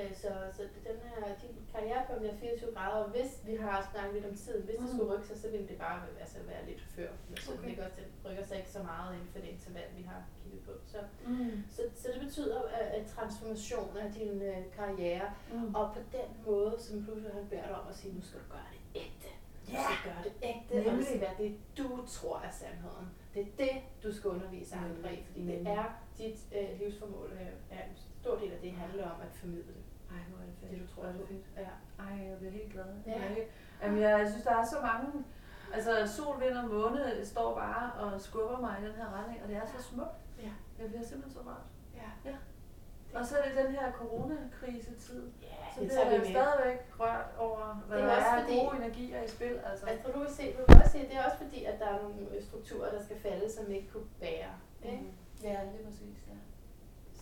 Øh, så, så den her, din karrierepunkt er 24 grader, og hvis vi har snakket lidt om tiden, hvis det Mm. skulle rykke sig, så ville det bare altså, være lidt før. Så Okay. det, også, det rykker sig ikke så meget inden for det interval, vi har kigget på. Så, Mm. så, så det betyder at, at transformation af din øh, karriere, Mm. og på den måde, som han beder dig om at sige, nu skal du gøre det ægte. Du Ja. skal gøre det ægte, og det Nemlig. skal være det, du tror er sandheden. Det er det, du skal undervise andre i, fordi det Nemlig. er dit øh, livsformål, øh, er en stor del af det handler om at formidle det. Ej, hvor er det fedt. Det du tror er det fedt. Ja. Ej, jeg bliver helt glad. Ja. Jeg, helt... Jamen, jeg, jeg synes, der er så mange... Altså, sol, vind og måne står bare og skubber mig i den her retning, og det er så smukt. Ja. Jeg bliver simpelthen så rørt. Ja. Ja. Og så er det den her coronakrisetid. Ja, Så det bliver jeg stadigvæk rørt over, hvad Det er der også er fordi- gode energier i spil. Altså. Altså, du vil se, du vil også se, det er også fordi, at der er nogle strukturer, der skal falde, som ikke kunne bære. Ikke? Mm. Ja, lige præcis. Ja.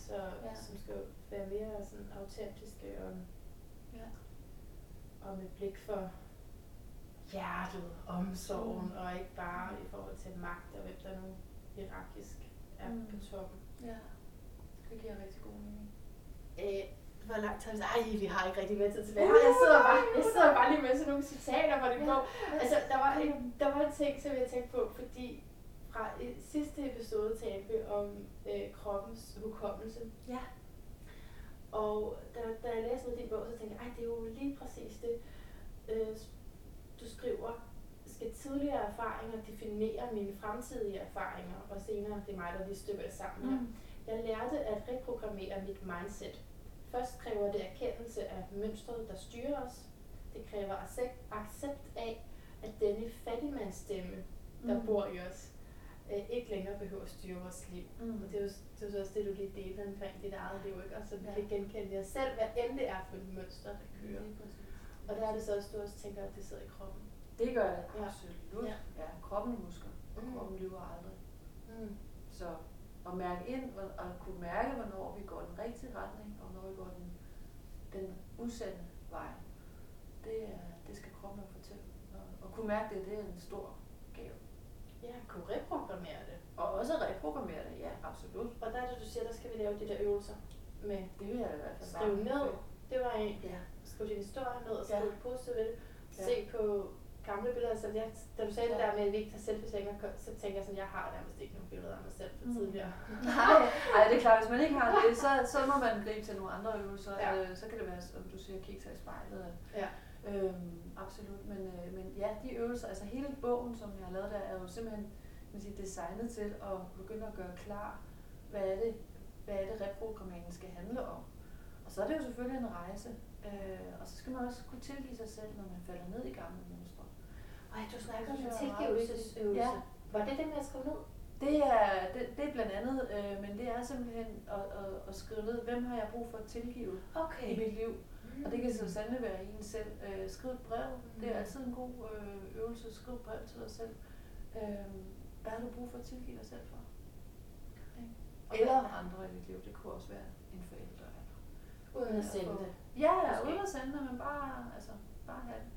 Så, Ja. som skal være mere sådan autentiske og, Ja. og med blik for hjertet, omsorgen, Mm. og ikke bare i forhold til magt og hvem der nu hierarkisk er Mm. på toppen. ja. Det giver rigtig god mening. Øh, hvor lang tid Ej, vi har ikke rigtig mere tid tilbage. Jeg sidder bare, jeg sidder bare lige med sådan nogle citater fra din bog. Altså, der var, en, der var en ting, som jeg tænkte på, fordi fra i sidste episode talte vi om øh, kroppens hukommelse. Ja. Og da, da jeg læste ud din bog, så tænkte jeg, ej, det er jo lige præcis det. Øh, du skriver, skal tidligere erfaringer definere mine fremtidige erfaringer, og senere, det er mig, der lige stykker det sammen her. Mm. Jeg lærte at reprogrammere mit mindset. Først kræver det erkendelse af mønstret, der styrer os. Det kræver accept, accept af, at denne fattigmandsstemme, der Mm. bor i os, øh, ikke længere behøver at styre vores liv. Mm. Og det er jo det er jo så også det, du lige delte omkring dit eget liv, ikke? Og så vi Ja. kan genkende jer selv, hvad end det er for et mønster, der kører. Præcis. Og der er det så også, du også tænker, at det sidder i kroppen. Det gør det Ja. absolut. Ja. Ja. Kroppen husker, og Mm. kroppen lyver aldrig. Mm. Så at mærke ind og og kunne mærke, hvornår vi går den rigtige retning, og hvornår vi går den, den usande vej, det, er, det skal kroppen fortælle. Og, og kunne mærke det, det er en stor. Ja, kunne reprogrammere det. Og også reprogrammere det, ja, absolut. Og der er det, du siger, der skal vi lave de der øvelser med Det vil jeg i hvert fald skrive ned. Det var en, Ja. skrive din historie ned og Ja. skrive ja. positivt ved det. Ja. Se på gamle billeder. Altså, jeg, da du sagde det Ja. der med, at vi ikke tager selfies længere, så tænker jeg sådan, jeg har nærmest ikke nogen billeder af mig selv fra Mm. tidligere. Nej, ej, det er klart, hvis man ikke har det, så, så må man gribe til nogle andre øvelser. Ja. Øh, så kan det være, som du siger, kigge sig i spejlet. Ja. Øhm, absolut, men, øh, men ja, de øvelser, altså hele bogen, som jeg har lavet der, er jo simpelthen man sige, designet til at begynde at gøre klar, hvad er det, hvad er det reprogrammeringen skal handle om. Og så er det jo selvfølgelig en rejse, øh, og så skal man også kunne tilgive sig selv, når man falder ned i gamle mønstre. Ej, du snakker om tilgivelsesøvelse. Ja. Var det det med at skrive ned? Det er, det, det er blandt andet, øh, men det er simpelthen at, at, at skrive ned, hvem har jeg brug for at tilgive Okay. i mit liv. Og det kan så sandelig være en selv. Øh, skriv et brev. Det er altid en god øh, øvelse. Skriv et brev til dig selv. Øh, hvad har du brug for at tilgive dig selv for? Ikke? Eller andre i dit liv. Det kunne også være en forælder. Eller. Uden at Ja, sende det. Ja, Måske. uden at sende det, men bare, altså, bare have det.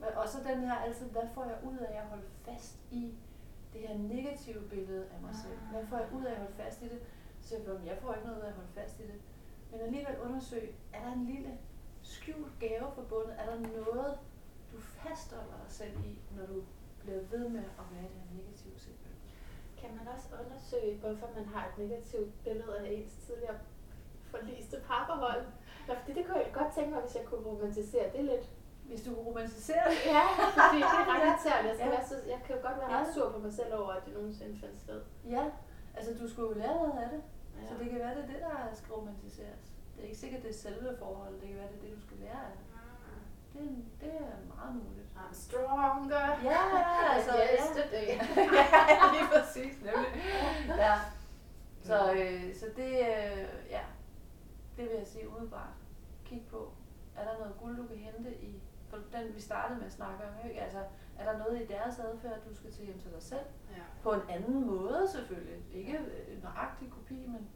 Ja. Og så den her altid, hvad får jeg ud af at holde fast i det her negative billede af mig selv? Hvad får jeg ud af at holde fast i det? Så jeg får ikke noget ud af at holde fast i det. Men alligevel undersøg, er der en lille skjult gave forbundet? Er der noget, du fastholder dig selv i, når du bliver ved med at være i det her negative selvbillede? Kan man også undersøge, hvorfor man har et negativt billede af ens tidligere forliste parforhold? Nå, fordi det kunne jeg godt tænke mig, hvis jeg kunne romantisere det lidt. Hvis du romantiserer det. Ja, fordi det er ret irriterende. Jeg, skal Ja. være så, jeg kan jo godt være Ja. ret sur på mig selv over, at det nogensinde fandt sted. Ja, altså du skulle jo lære noget af det. Ja. Så det kan være, det er det, der skal romantiseres. Det er ikke sikkert, det er selve forholdet. Det kan være, det er det, du skal lære af det. Det er, det meget muligt. I'm stronger. Ja, altså, than ja. yesterday. ja, lige præcis, nemlig. Ja. Så, øh, så det, øh, ja, det vil jeg sige umiddelbart. Kig på, er der noget guld, du kan hente i for den vi startede med at snakke om, ikke? altså er der noget i deres adfærd, du skal tage hjem til dig selv? Ja. På en anden måde selvfølgelig. Ikke en nøjagtig kopi, men,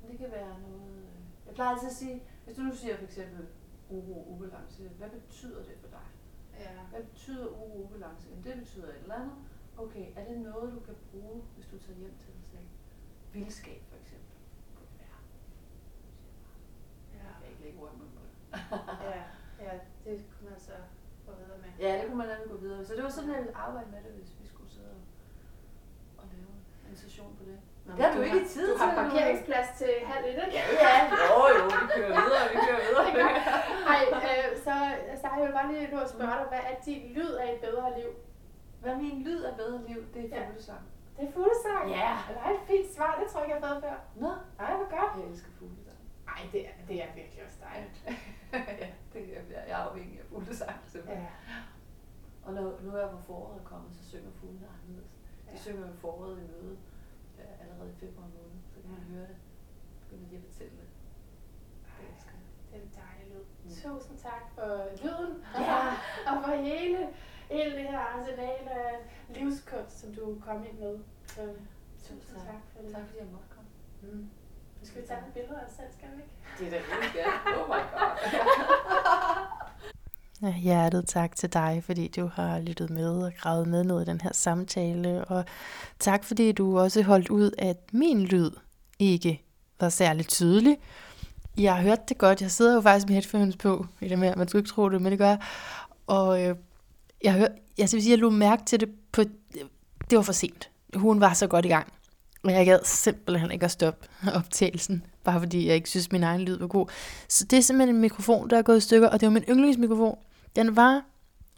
men det kan være noget... Jeg plejer altid at sige, hvis du nu siger for eksempel uro, ubalance, hvad betyder det for dig? Ja. Hvad betyder uro, ubalance? Jamen, det betyder et eller andet. Okay, er det noget, du kan bruge, hvis du tager hjem til dig selv? Vildskab for eksempel. Være. Ja. Jeg kan ikke lægge ord i munden på det. ja. ja, det kunne man så gå videre med. Ja, det kunne man nemlig gå videre. med. Så det var sådan, jeg ville arbejde med det, hvis vi skulle sidde og, og lave en session på det. Nå, det har du ikke har, tid du til. har nu. parkeringsplads til halv et, ikke? Ja, ja. Jo, jo, vi kører videre, vi kører videre. Det er godt. Ej, øh, så altså, jeg vil bare lige nu at spørge dig, hvad er din lyd af et bedre liv? Hvad er min lyd af bedre liv? Det er Ja. fuglesang. Det er fuglesang. Ja. Det er et fint svar, det tror jeg ikke, jeg har fået før. Nå, Ej, hvor godt. jeg elsker fuglesang. Ej, det er, det er virkelig også dejligt. ja, det er, jeg er afhængig af fuglesang, simpelthen. Ja. Og når, nu er jeg på foråret kommet, så synger fuglene anderledes. De Ja. synger jo foråret i møde ja, allerede i februar måned, så kan man Ja. høre det. Begynder de at fortælle det. Det elsker jeg. Det er en dejlig lyd. Mm. Tusind tak for lyden. Ja. og for hele, hele det her arsenal af livskunst, som du kom ind med. Så, tusind tak for det. Tak fordi jeg måtte komme. Mm. Nu skal vi tage nogle billeder af os selv, skal vi ikke? Det er da vildt gerne. Oh my god. Ja, hjertet tak til dig, fordi du har lyttet med og gravet med ned i den her samtale. Og tak, fordi du også holdt ud, at min lyd ikke var særlig tydelig. Jeg har hørt det godt. Jeg sidder jo faktisk med headphones på i det med, man skulle ikke tro det, men det gør jeg. Og øh, jeg, hør, jeg, skal sige, jeg lå mærke til det på... Det var for sent. Hun var så godt i gang. Men jeg gad simpelthen ikke at stoppe optagelsen, bare fordi jeg ikke synes, min egen lyd var god. Så det er simpelthen en mikrofon, der er gået i stykker, og det var min yndlingsmikrofon. Den var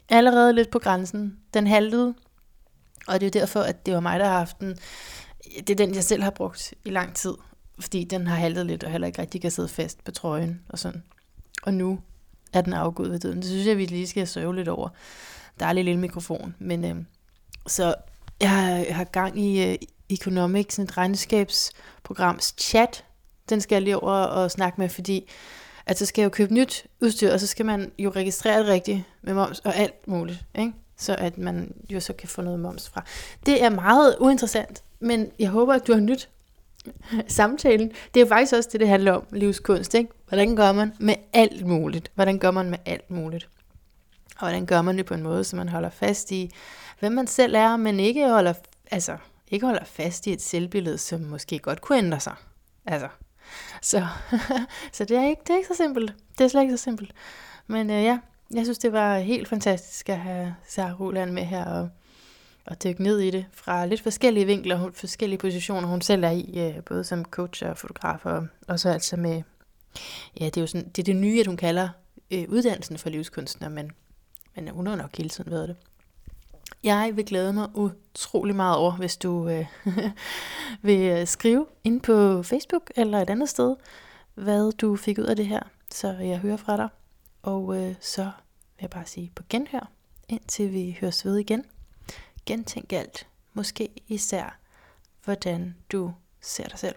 allerede lidt på grænsen. Den haltede, og det er jo derfor, at det var mig, der har haft den. Det er den, jeg selv har brugt i lang tid, fordi den har haltet lidt, og heller ikke rigtig kan sidde fast på trøjen og sådan. Og nu er den afgået ved døden. Det synes jeg, vi lige skal sørge lidt over. Dejlig lille mikrofon. Men øh, så jeg har, jeg har gang i øh, Economics, sådan et regnskabsprograms chat. Den skal jeg lige over og snakke med, fordi at så skal jeg jo købe nyt udstyr, og så skal man jo registrere det rigtigt med moms og alt muligt, ikke? så at man jo så kan få noget moms fra. Det er meget uinteressant, men jeg håber, at du har nyt samtalen. Det er faktisk også det, det handler om, livskunst. Ikke? Hvordan gør man med alt muligt? Hvordan gør man med alt muligt? Og hvordan gør man det på en måde, så man holder fast i, hvem man selv er, men ikke holder, altså, ikke holder fast i et selvbillede, som måske godt kunne ændre sig. Altså, så, så det, er ikke, det er ikke så simpelt. Det er slet ikke så simpelt. Men øh, ja, jeg synes, det var helt fantastisk at have Sarah Roland med her og, og dykke ned i det fra lidt forskellige vinkler og forskellige positioner, hun selv er i, øh, både som coach og fotograf, og, og så altså med, ja, det er jo sådan, det er det nye, at hun kalder øh, uddannelsen for livskunstner, men, men hun har nok hele tiden været det. Jeg vil glæde mig utrolig meget over, hvis du øh, vil øh, skrive ind på Facebook eller et andet sted, hvad du fik ud af det her, så jeg hører fra dig. Og øh, så vil jeg bare sige på genhør, indtil vi høres ved igen. Gentænk alt, måske især, hvordan du ser dig selv.